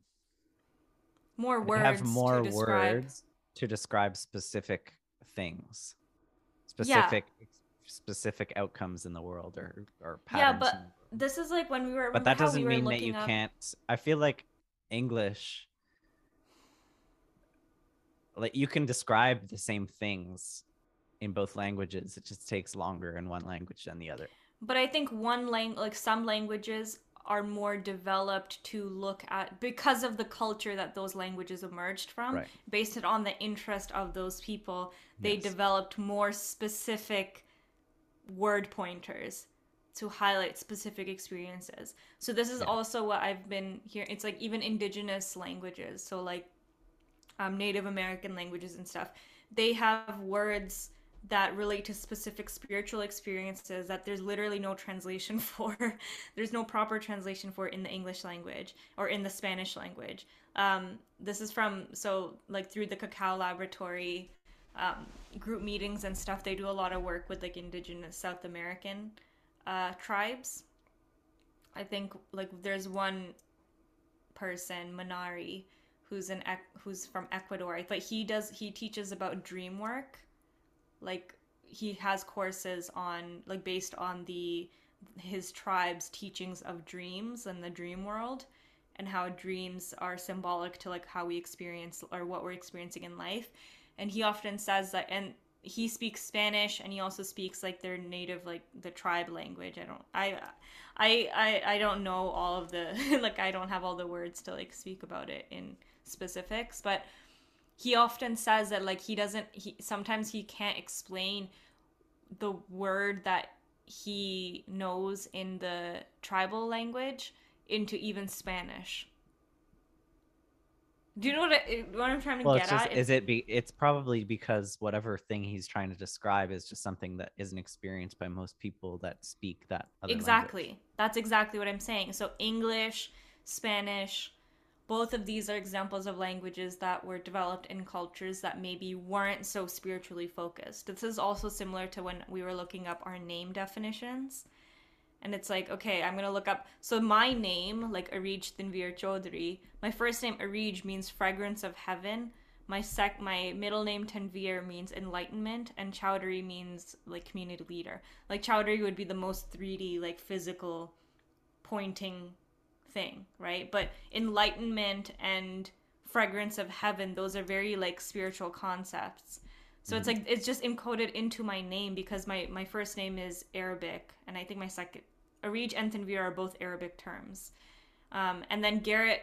more words have more to describe. words to describe specific things specific specific outcomes in the world or or patterns. Yeah, but in the world. This is like when we were. but that doesn't we mean that you up- can't i feel like english like you can describe the same things in both languages it just takes longer in one language than the other But I think one lang like some languages are more developed to look at because of the culture that those languages emerged from Right. based on the interest of those people they Yes. developed more specific word pointers to highlight specific experiences so this is Yeah. also what i've been hearing it's like even indigenous languages so like um, native american languages and stuff they have words that relate to specific spiritual experiences that there's literally no translation [LAUGHS] for. there's no proper translation for in the English language or in the Spanish language. Um, this is from, so like through the Cacao Laboratory um, group meetings and stuff, they do a lot of work with like indigenous South American uh, tribes. I think like there's one person, Minari, who's an who's from Ecuador, but he does he teaches about dream work like he has courses on like based on the his tribe's teachings of dreams and the dream world and how dreams are symbolic to like how we experience or what we're experiencing in life. And he often says that and he speaks spanish and he also speaks like their native like the tribe language. I don't i i i, I don't know all of the [LAUGHS] like i don't have all the words to like speak about it in specifics but he often says that like he doesn't he sometimes he can't explain the word that he knows in the tribal language into even spanish. Do you know what, I, what i'm trying to well get just at? is it be it's probably because whatever thing he's trying to describe is just something that isn't experienced by most people that speak that other language. exactly. That's exactly what i'm saying. So english spanish both of these are examples of languages that were developed in cultures that maybe weren't so spiritually focused. This is also similar to when we were looking up our name definitions. And it's like okay i'm gonna look up so my name like Areege Tanvir Chowdhury my first name Areege means fragrance of heaven. My sec my middle name Tanvir means enlightenment and Chowdhury means like community leader. Like Chowdhury would be the most 3d like physical pointing thing right but enlightenment and fragrance of heaven those are very like spiritual concepts so it's like it's just encoded into my name because my my first name is Arabic and I think my second Areege and Tanvir are both Arabic terms. Um, and then Garett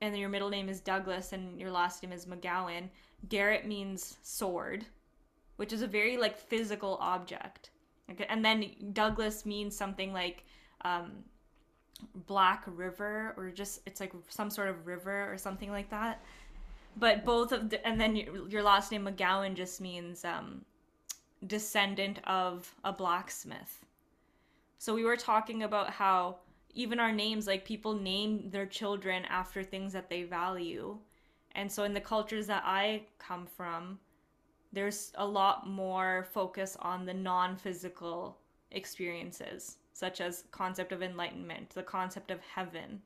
and then your middle name is Douglas and your last name is McGowan. Garett means sword. which is a very like physical object. Okay, and then Douglas means something like um, Black River or just it's like some sort of river or something like that. But both of the, and then your, your last name McGowan just means um, descendant of a blacksmith. So we were talking about how even our names, like people name their children after things that they value. And so in the cultures that I come from, there's a lot more focus on the non-physical experiences, such as concept of enlightenment, the concept of heaven.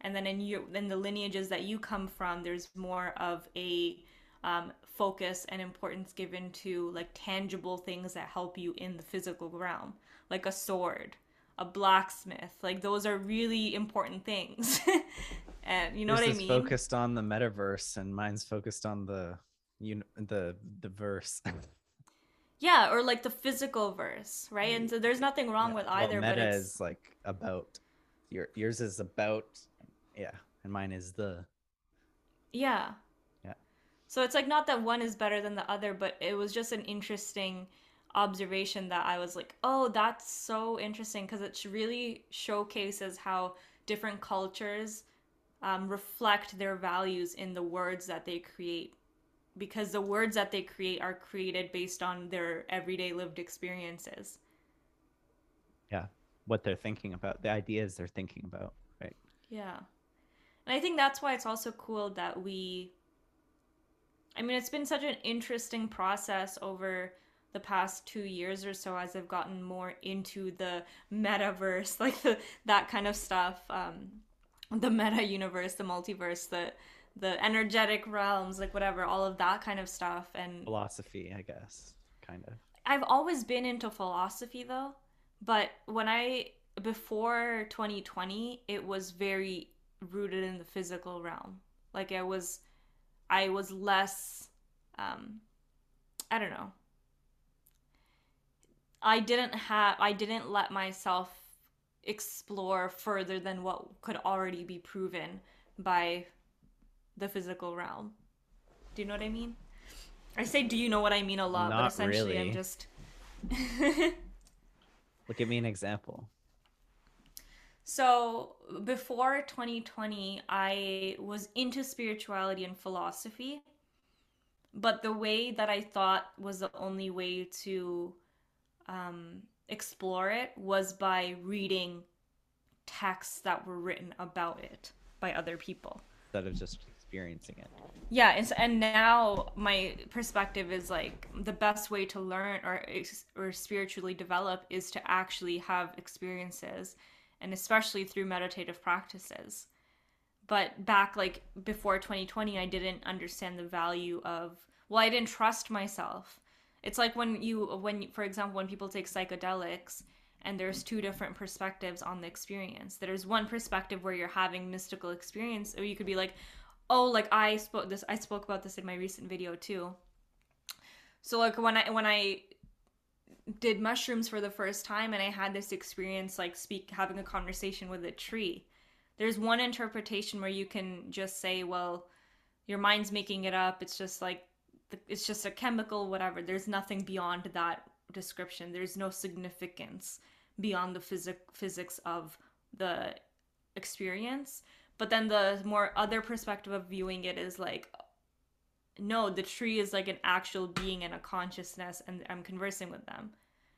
And then in you in the lineages that you come from, there's more of a um, focus and importance given to like tangible things that help you in the physical realm, like a sword, a blacksmith. Like those are really important things. [LAUGHS] and you know Yours what I mean? focused on the metaverse, and mine's focused on the you the the verse. [LAUGHS] Yeah, or like the physical verse, right? And so there's nothing wrong Yeah. with Well, either, but meta it's is like about your yours is about yeah, and mine is the yeah. Yeah. So it's like not that one is better than the other, but it was just an interesting observation that I was like, "Oh, that's so interesting" because it really showcases how different cultures um, reflect their values in the words that they create because the words that they create are created based on their everyday lived experiences. yeah, what they're thinking about, the ideas they're thinking about, right? Yeah. And I think that's why it's also cool that we I mean, it's been such an interesting process over the past 2 years or so as I've gotten more into the metaverse, [LAUGHS] like the that kind of stuff, um the meta universe, the multiverse, the the energetic realms, like whatever, all of that kind of stuff and Philosophy, I guess, kind of. I've always been into philosophy though, but when I before 2020, it was very rooted in the physical realm. Like I was I was less um I don't know. I didn't have I didn't let myself explore further than what could already be proven by the physical realm. Do you know what I mean? I say do you know what I mean a lot, but Not essentially I'm just [LAUGHS] Look, give me an example. So before 2020, I was into spirituality and philosophy, but the way that I thought was the only way to um, explore it was by reading texts that were written about it by other people. Instead of just experiencing it. Yeah, and, and now my perspective is like the best way to learn or or spiritually develop is to actually have experiences, and especially through meditative practices. But back like before 2020, I didn't understand the value of well, I didn't trust myself. It's like when you when for example when people take psychedelics and there's two different perspectives on the experience. There's one perspective where you're having mystical experience, or you could be like, oh like i spoke this i spoke about this in my recent video too. So like when i when i did mushrooms for the first time and i had this experience like speak having a conversation with a tree there's one interpretation where you can just say well your mind's making it up. It's just like it's just a chemical whatever. There's nothing beyond that description. There's no significance beyond the physic physics of the experience but then the more other perspective of viewing it is like no the tree is like an actual being and a consciousness and i'm conversing with them.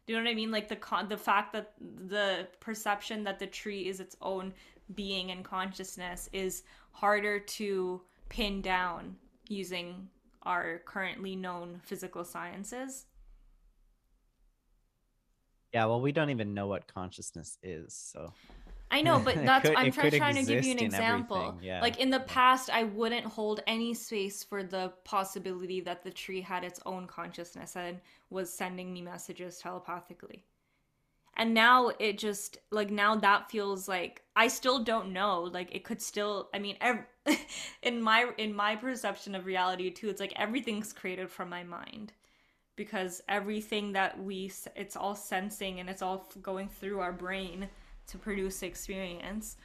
Do you know what i mean? Like the con- the fact that the perception that the tree is its own being and consciousness is harder to pin down using our currently known physical sciences. Yeah, well, we don't even know what consciousness is, so I know, but [LAUGHS] that's could- I'm try- trying to give you an example. yeah. Like in the past, I wouldn't hold any space for the possibility that the tree had its own consciousness and was sending me messages telepathically. And now it just like now that feels like I still don't know. Like it could still. I mean, ev- [LAUGHS] in my in my perception of reality too, it's like everything's created from my mind because everything that we it's all sensing and it's all going through our brain to produce experience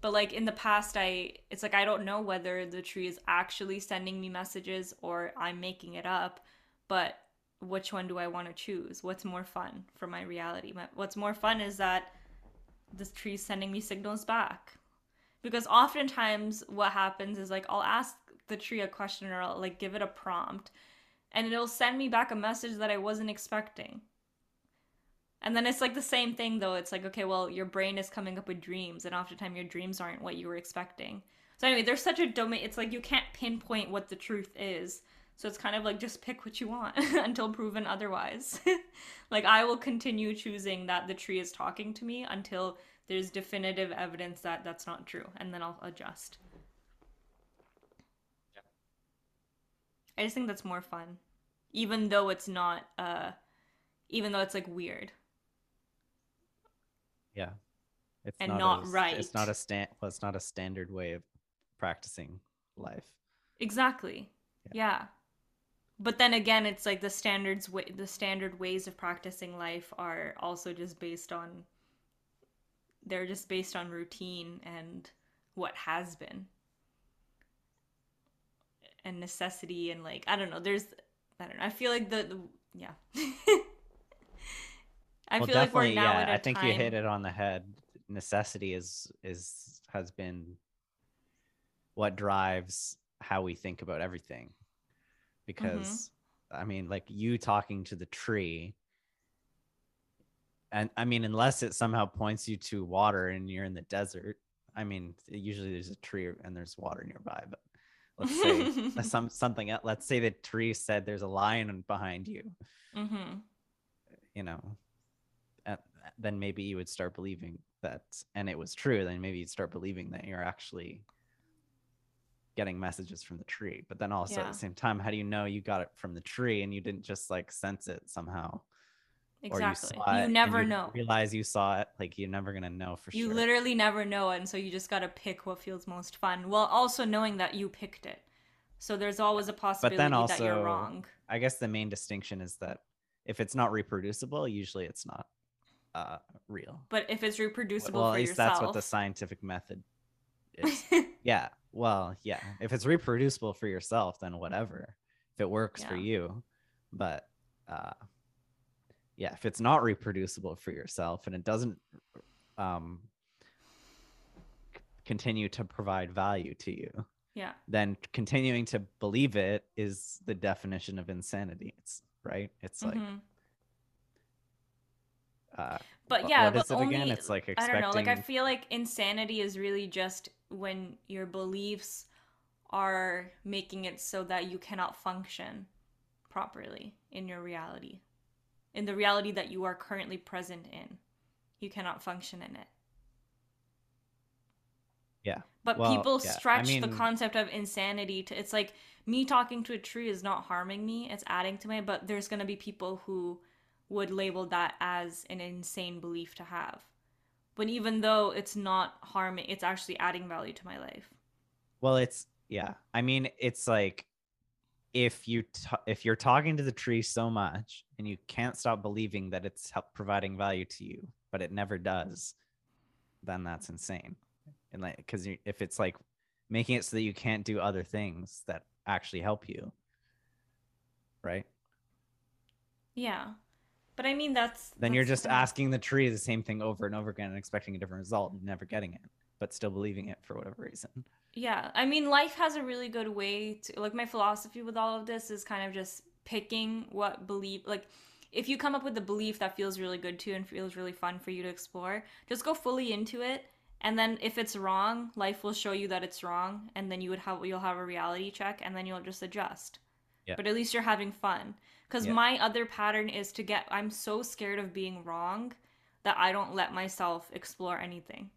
but like in the past i it's like i don't know whether the tree is actually sending me messages or i'm making it up but which one do I want to choose? What's more fun for my reality? What's more fun is that this tree's sending me signals back. Because oftentimes what happens is like I'll ask the tree a question or I'll like give it a prompt and it'll send me back a message that I wasn't expecting. And then it's like the same thing though. It's like, okay, well, your brain is coming up with dreams, and oftentimes your dreams aren't what you were expecting. So anyway, there's such a domain. It's like you can't pinpoint what the truth is. So it's kind of like just pick what you want [LAUGHS] until proven otherwise. [LAUGHS] like I will continue choosing that the tree is talking to me until there's definitive evidence that that's not true, and then I'll adjust. Yeah. I just think that's more fun, even though it's not. uh even though it's like weird. Yeah. It's and not, not right. It's not a stand well, it's not a standard way of practicing life. Exactly. Yeah. yeah. But then again, it's like the standards way the standard ways of practicing life are also just based on they're just based on routine and what has been and necessity and like I don't know. There's I don't know. I feel like the, the yeah. [LAUGHS] I well, feel like we're now yeah, I think time... you hit it on the head. Necessity is is has been what drives how we think about everything. Because mm-hmm. I mean, like you talking to the tree, and I mean, unless it somehow points you to water and you're in the desert. I mean, usually there's a tree and there's water nearby, but let's say [LAUGHS] some something else. Let's say the tree said there's a lion behind you. Mm-hmm. You know, then maybe you would start believing that and it was true then maybe you'd start believing that you're actually getting messages from the tree. But then also yeah. at the same time how do you know you got it from the tree and you didn't just like sense it somehow? Exactly. you, you never you know. realize you saw it like you're never gonna know for you sure. you literally never know and so you just gotta pick what feels most fun while also knowing that you picked it. So there's always a possibility but then also, that you're wrong. I guess the main distinction is that if it's not reproducible usually it's not uh, real. But if it's reproducible well, at least yourself... that's what the scientific method [LAUGHS] is. yeah. Well, yeah. If it's reproducible for yourself, then whatever. If it works yeah. for you, but uh, yeah, if it's not reproducible for yourself and it doesn't um, continue to provide value to you, yeah, then continuing to believe it is the definition of insanity. It's right. It's like. Uh, but yeah, but it only, again? It's like expecting... I don't know. Like I feel like insanity is really just when your beliefs are making it so that you cannot function properly in your reality, in the reality that you are currently present in. You cannot function in it. Yeah. But well, people yeah. stretch I mean... the concept of insanity to it's like me talking to a tree is not harming me, it's adding to my but there's going to be people who would label that as an insane belief to have. But even though it's not harming, it's actually adding value to my life. Well, it's yeah. I mean, it's like if you t- if you're talking to the tree so much and you can't stop believing that it's help providing value to you, but it never does, then that's insane. And like, because if it's like making it so that you can't do other things that actually help you, right? Yeah. But I mean, that's then that's you're just asking the tree the same thing over and over again and expecting a different result and never getting it, but still believing it for whatever reason. Yeah, I mean, life has a really good way to like my philosophy with all of this is kind of just picking what belief like if you come up with a belief that feels really good to you and feels really fun for you to explore, just go fully into it. And then if it's wrong, life will show you that it's wrong, and then you would have you'll have a reality check, and then you'll just adjust. Yeah. But at least you're having fun. Because yeah. my other pattern is to get, I'm so scared of being wrong that I don't let myself explore anything.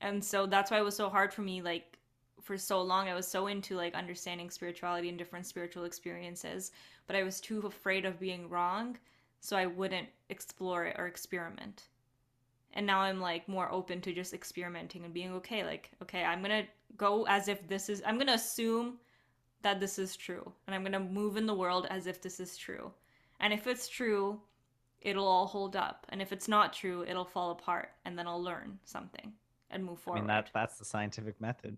And so that's why it was so hard for me, like, for so long. I was so into, like, understanding spirituality and different spiritual experiences, but I was too afraid of being wrong, so I wouldn't explore it or experiment. And now I'm, like, more open to just experimenting and being okay. Like, okay, I'm gonna go as if this is, I'm gonna assume that this is true. And I'm going to move in the world as if this is true. And if it's true, it'll all hold up. And if it's not true, it'll fall apart. And then I'll learn something and move forward. I mean, that, that's the scientific method.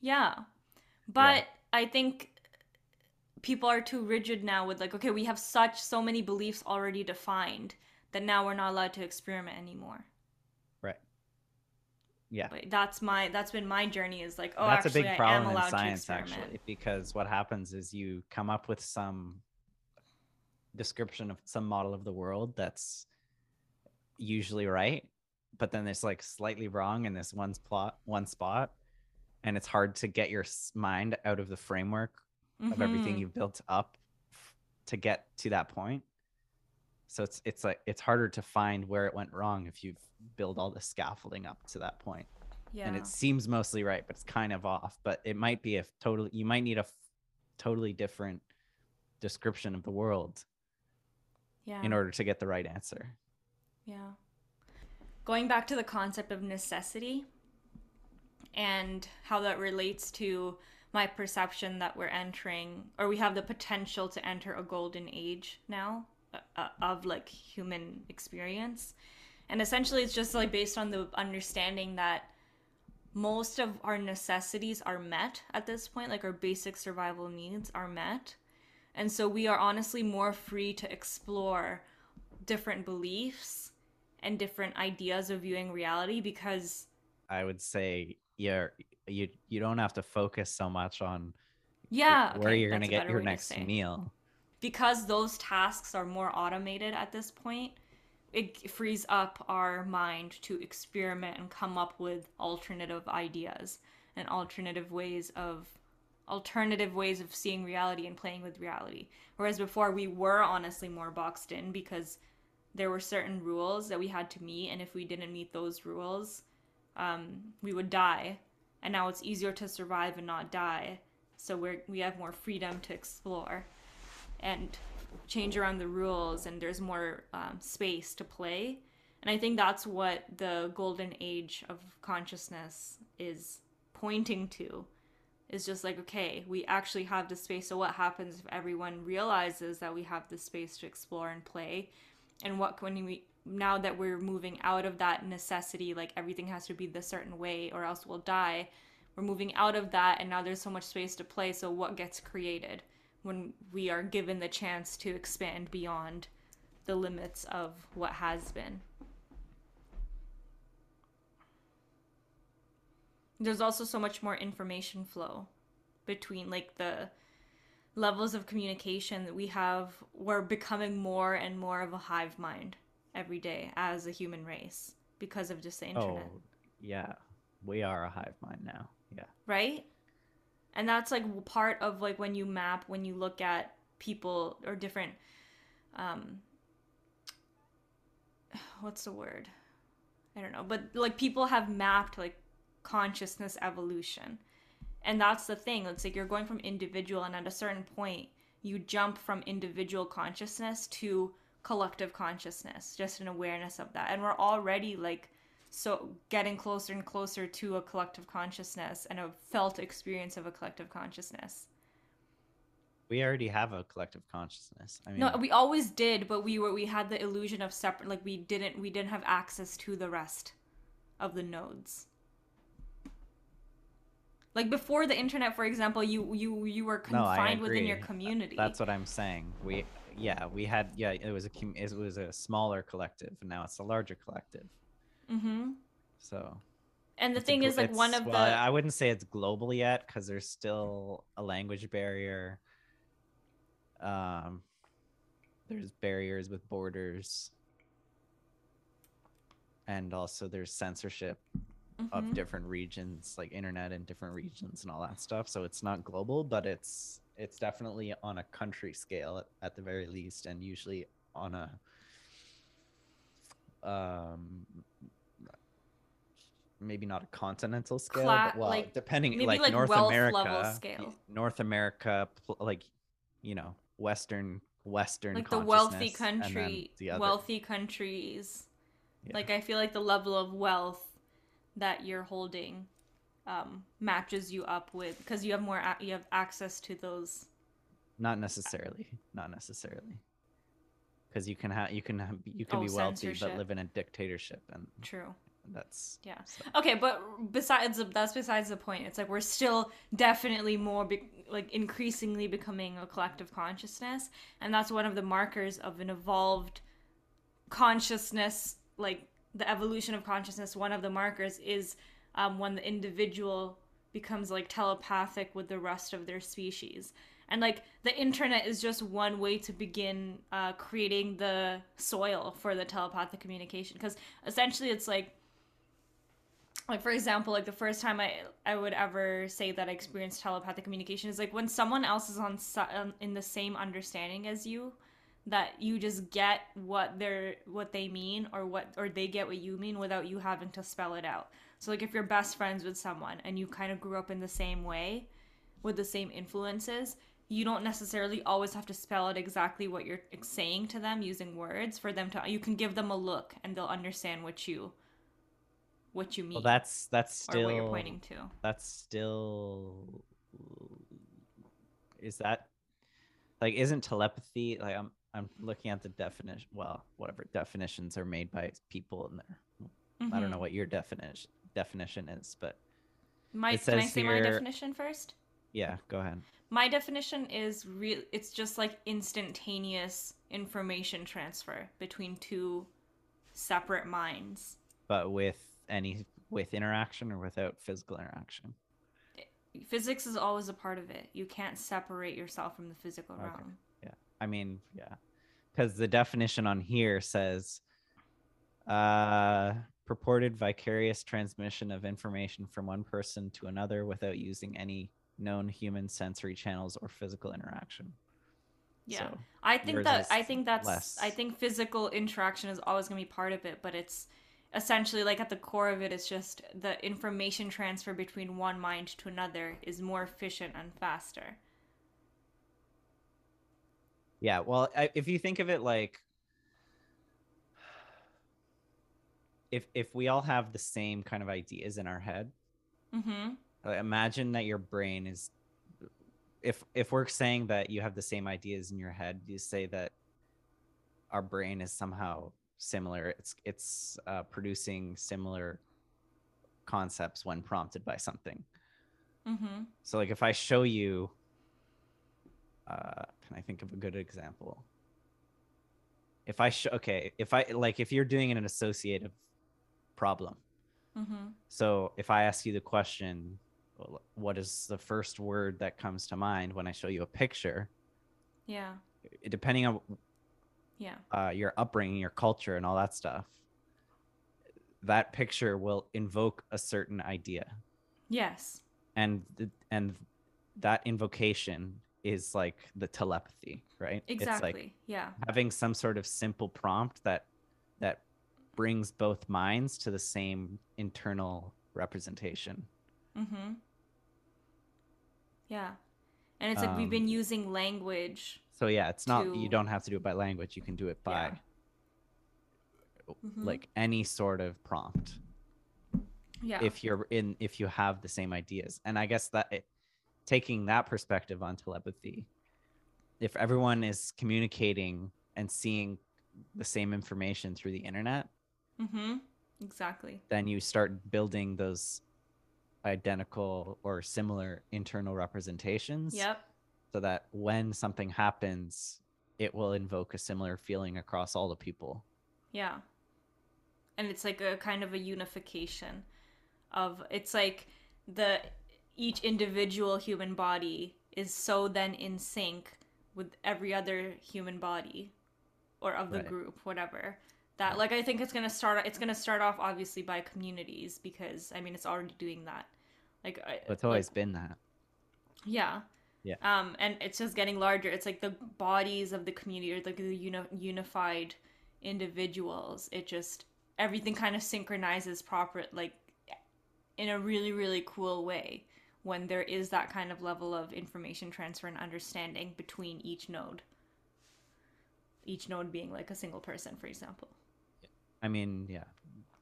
Yeah. But yeah. I think people are too rigid now with like okay we have such so many beliefs already defined that now we're not allowed to experiment anymore yeah. But that's my that's been my journey is like oh that's actually a big I am problem allowed in science actually because what happens is you come up with some description of some model of the world that's usually right but then it's like slightly wrong in this one plot one spot and it's hard to get your mind out of the framework of everything Mhm. you've built up to get to that point so it's it's like it's harder to find where it went wrong if you've built all the scaffolding up to that point. Yeah and it seems mostly right but it's kind of off. But it might be a totally you might need a f- totally different description of the world yeah. in order to get the right answer. Yeah. Going back to the concept of necessity and how that relates to my perception that we're entering, or we have the potential to enter a golden age now uh, of like human experience. And essentially, it's just like based on the understanding that most of our necessities are met at this point, like our basic survival needs are met. And so we are honestly more free to explore different beliefs and different ideas of viewing reality because i would say yeah you you don't have to focus so much on yeah where okay, you're going to get your next meal because those tasks are more automated at this point it frees up our mind to experiment and come up with alternative ideas and alternative ways of alternative ways of seeing reality and playing with reality. Whereas before we were honestly more boxed in because there were certain rules that we had to meet and if we didn't meet those rules um, we would die. And now it's easier to survive and not die. So we're we have more freedom to explore and change around the rules and there's more um, space to play. And i think that's what the golden age of consciousness is pointing to is just like okay we actually have the space. So what happens if everyone realizes that we have the space to explore and play? And what can we now that we're moving out of that necessity like everything has to be the certain way or else we'll die we're moving out of that and now there's so much space to play. So what gets created when we are given the chance to expand beyond the limits of what has been. There's also so much more information flow between like the levels of communication that we have. We're becoming more and more of a hive mind every day as a human race because of just the internet oh yeah. We are a hive mind now. Yeah. Right and that's like part of like when you map when you look at people or different um [SIGHS] what's the word? I don't know but like people have mapped like consciousness evolution. And that's the thing it's like you're going from individual and at a certain point you jump from individual consciousness to collective consciousness just an awareness of that. And we're already like so getting closer and closer to a collective consciousness and a felt experience of a collective consciousness. We already have a collective consciousness. I mean no we always did but we were we had the illusion of separate like we didn't we didn't have access to the rest of the nodes. Like before the internet for example you you you were No, confined within your community. That's what i'm saying. We yeah we had yeah it was a it was a smaller collective and now it's a larger collective mm-hmm so and the it's a thing is like one of well, the I wouldn't say it's global yet because there's still a language barrier. Um, there's barriers with borders, and also there's censorship of Mhm. different regions, like internet in different regions and all that stuff. So it's not global, but it's it's definitely on a country scale at, at the very least, and usually on a um maybe not a continental scale, Cla- but well, like, depending like, like North America. North America, like you know, Western Western, like the wealthy country the wealthy countries Yeah. like i feel like the level of wealth that you're holding um, matches you up with because you have more a- you have access to those Not necessarily. Not necessarily. Because you can have you can have you can Oh, be wealthy censorship. but live in a dictatorship, and true That's Yeah. so- Okay, but besides that's besides the point. It's like we're still definitely more be- like increasingly becoming a collective consciousness, and that's one of the markers of an evolved consciousness. Like the evolution of consciousness, one of the markers is um, when the individual becomes like telepathic with the rest of their species. And like the internet is just one way to begin uh, creating the soil for the telepathic communication. Because essentially, it's like like for example like the first time i i would ever say that i experienced telepathic communication is like when someone else is on in the same understanding as you that you just get what they're what they mean or what or they get what you mean without you having to spell it out. So like if you're best friends with someone and you kind of grew up in the same way with the same influences you don't necessarily always have to spell out exactly what you're saying to them using words for them to you can give them a look and they'll understand what you what you mean well, that's that's or still what you're pointing to. that's still is that like isn't telepathy like I'm I'm looking at the definition well whatever definitions are made by people in there. I don't know Mhm. what your definition definition is, but My, can I say my definition first? yeah, go ahead. My definition is real. It's just like instantaneous information transfer between two separate minds. But with any with interaction or without physical interaction. Physics is always a part of it. You can't separate yourself from the physical Okay. yeah I mean, yeah. Cuz the definition on here says uh purported vicarious transmission of information from one person to another without using any known human sensory channels or physical interaction. Yeah. So, I think that I think that's less. I think physical interaction is always going to be part of it, but it's essentially like at the core of it, it is just the information transfer between one mind to another is more efficient and faster. yeah, well, I, if you think of it like if if we all have the same kind of ideas in our head, Mhm. Uh, imagine that your brain is if if we're saying that you have the same ideas in your head you say that our brain is somehow similar it's it's uh, producing similar concepts when prompted by something Mhm. so like if i show you uh can i think of a good example if i show okay if i like if you're doing an associative problem Mhm. so if I ask you the question, what is the first word that comes to mind when I show you a picture? Yeah. Depending on Yeah. uh, your upbringing, your culture, and all that stuff, that picture will invoke a certain idea, Yes. and and that invocation is like the telepathy, right? It's Exactly. like yeah. having some sort of simple prompt that that brings both minds to the same internal representation. mm-hmm Yeah. And it's like we've been Um, using language. So yeah, it's not you don't have to do it by language. You can do it by Yeah. Like any sort of prompt yeah. if you're in if you have the same ideas. And I guess that it, taking that perspective on telepathy, if everyone is communicating and seeing the same information through the internet, mm-hmm. Exactly. then you start building those identical or similar internal representations Yep. So that when something happens it will invoke a similar feeling across all the people Yeah. And it's like a kind of a unification of it's like the each individual human body is so then in sync with every other human body or of the Right. group whatever that like i think it's going to start it's going to start off obviously by communities because i mean it's already doing that like it's like- always been that yeah. Yeah. Um, and it's just getting larger. It's like the bodies of the community, or like the uni- unified individuals. It just everything kind of synchronizes proper, like in a really really cool way when there is that kind of level of information transfer and understanding between each node. Each node being like a single person, for example. i mean yeah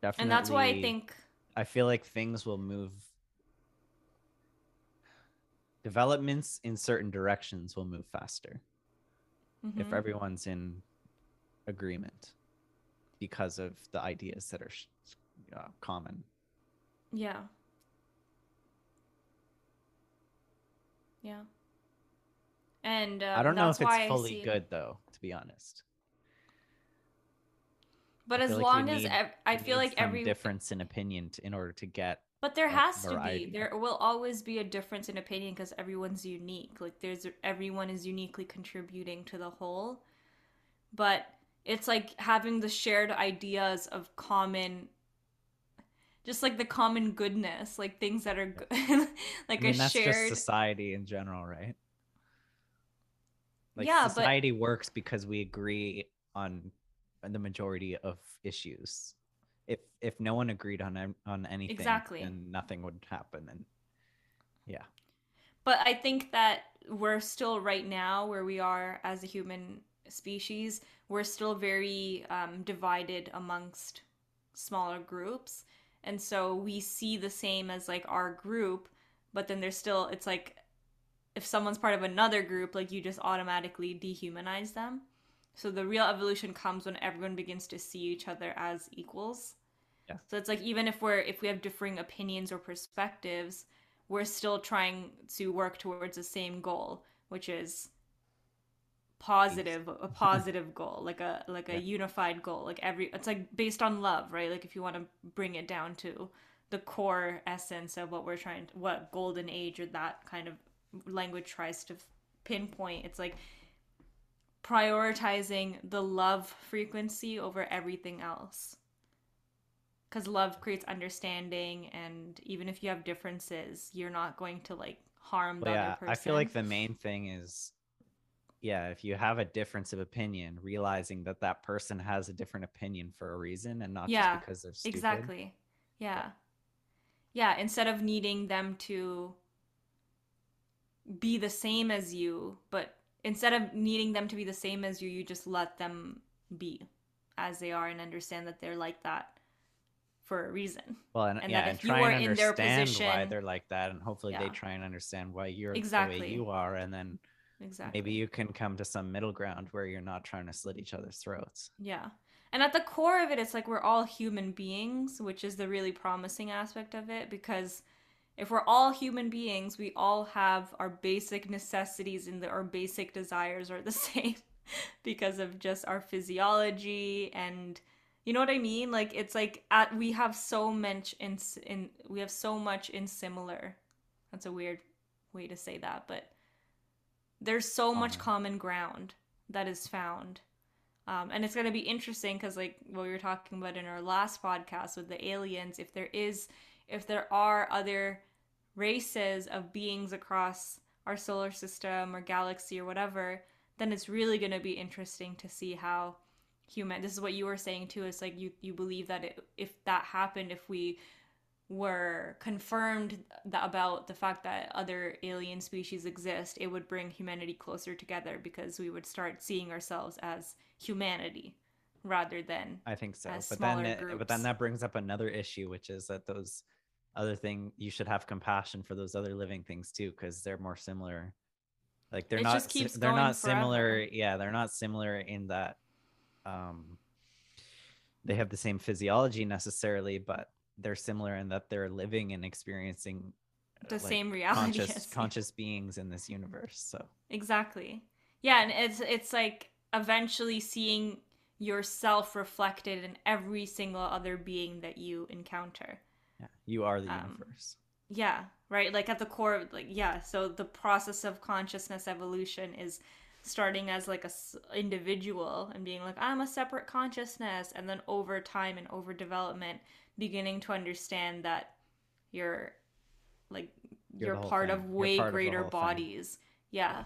definitely And that's why I think i feel like things will move developments in certain directions will move faster if mhm, everyone's in agreement because of the ideas that are uh, common. Yeah. Yeah. And um, I don't know if it's fully good though, to be honest. But I as feel like long as ev- I feel like every difference in opinion to, in order to get But there has to be. There will always be a difference in opinion because everyone's unique. Like there's everyone is uniquely contributing to the whole. But it's like having the shared ideas of common just like the common goodness, like things that are good [LAUGHS] like I mean a that's shared just society in general, right? Like Yeah, but- society works because we agree on the majority of issues. If if no one agreed on on anything, Exactly. then nothing would happen. And yeah, But I think that we're still right now where we are as a human species, we're still very um, divided amongst smaller groups. And so we see the same as like our group, but then there's still, it's like if someone's part of another group, like you just automatically dehumanize them. So the real evolution comes when everyone begins to see each other as equals. Yeah. So it's like even if we're if we have differing opinions or perspectives, we're still trying to work towards the same goal, which is positive a [LAUGHS] positive goal like a like a Yeah. unified goal like every it's like based on love right like if you want to bring it down to the core essence of what we're trying to, what golden age or that kind of language tries to pinpoint it's like prioritizing the love frequency over everything else because love creates understanding and even if you have differences you're not going to like harm the yeah. other person I feel like the main thing is, yeah, if you have a difference of opinion, realizing that that person has a different opinion for a reason and not Yeah, just because they're stupid. Exactly. Yeah. Yeah, instead of needing them to be the same as you, but instead of needing them to be the same as you, you just let them be as they are and understand that they're like that for a reason. Well, and, And yeah, that and if you and in their understand why they're like that, and hopefully they try and understand why you're exactly the way you are, and then Exactly. maybe you can come to some middle ground where you're not trying to slit each other's throats. Yeah. And at the core of it, it's like we're all human beings, which is the really promising aspect of it because if we're all human beings, we all have our basic necessities and the, our basic desires are the [LAUGHS] same because of just our physiology and you know what I mean? Like it's like at we have so much in in we have so much in similar. That's a weird way to say that, but there's so much Common. common ground that is found. Um, and it's going to be interesting because like what we were talking about in our last podcast with the aliens if there is if there are other races of beings across our solar system or galaxy or whatever then it's really going to be interesting to see how human this is what you were saying too it's like you you believe that it, if that happened if we were confirmed that about the fact that other alien species exist it would bring humanity closer together because we would start seeing ourselves as humanity rather than I think so. But then, it- but then that brings up another issue, which is that those other thing you should have compassion for those other living things too, because they're more similar. Like they're It not. they're not similar. Yeah, they're not similar in that. Um, they have the same physiology necessarily, but they're similar in that they're living and experiencing the uh, like, same [LAUGHS] reality conscious conscious beings in this universe. So Exactly. Yeah, and it's it's like eventually seeing yourself reflected in every single other being that you encounter. yeah, you are the Um, universe. Yeah, right? Like at the core of like yeah, so the process of consciousness evolution is starting as like a s- individual and being like I'm a separate consciousness and then over time and over development beginning to understand that you're like You're you're, part thing. of way part of greater thing. bodies. Yeah.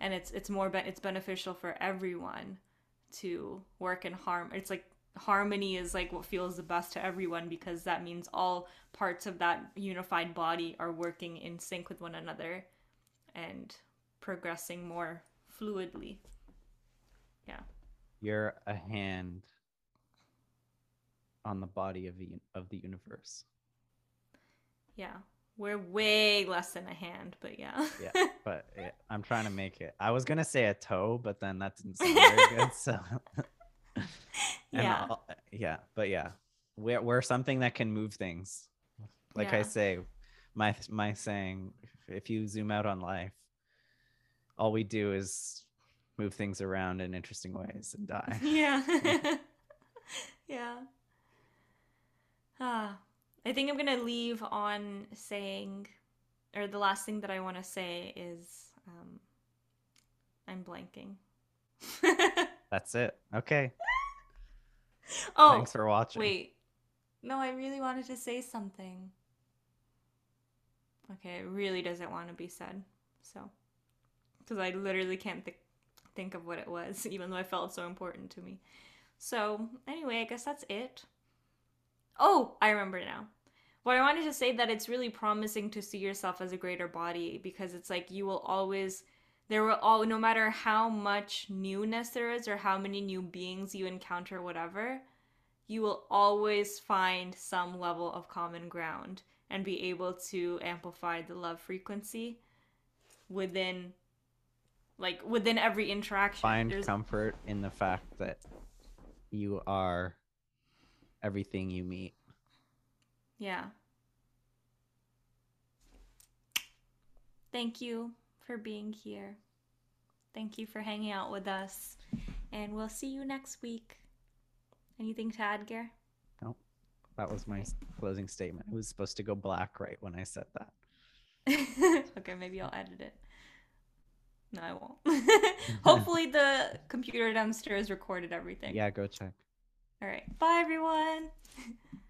And it's it's more be- it's beneficial for everyone to work in harm. It's like harmony is like what feels the best to everyone because that means all parts of that unified body are working in sync with one another and progressing more fluidly. Yeah. You're a hand on the body of the of the universe. Yeah. We're way less than a hand, but yeah. Yeah, [LAUGHS] but yeah, I'm trying to make it. I was gonna say a toe, but then that didn't sound very [LAUGHS] good. So, [LAUGHS] yeah. I'll- yeah, but yeah, we're, we're something that can move things. Like I say, my my saying, if you zoom out on life, all we do is move things around in interesting ways and die. [LAUGHS] [LAUGHS] Yeah. yeah. Ah, I think I'm gonna leave on saying, or the last thing that I want to say is, um, I'm blanking. [LAUGHS] That's it. Okay. oh, Thanks for watching. wait. No, I really wanted to say something. Okay, it really doesn't want to be said. So, because I literally can't think think of what it was, [LAUGHS] even though I felt so important to me. So, anyway, I guess that's it. Oh, I remember now. What I wanted to say that it's really promising to see yourself as a greater body because it's like you will always there will all no matter how much newness there is or how many new beings you encounter whatever, you will always find some level of common ground and be able to amplify the love frequency within like within every interaction. Find There's- comfort in the fact that you are everything you meet. Yeah. Thank you for being here. Thank you for hanging out with us. And we'll see you next week. Anything to add, Gare? Nope. That was my closing statement. It was supposed to go black right when I said that. [LAUGHS] okay, maybe I'll edit it. No, I won't. [LAUGHS] Hopefully, the computer downstairs recorded everything. Yeah, go check. All right. Bye, everyone. [LAUGHS]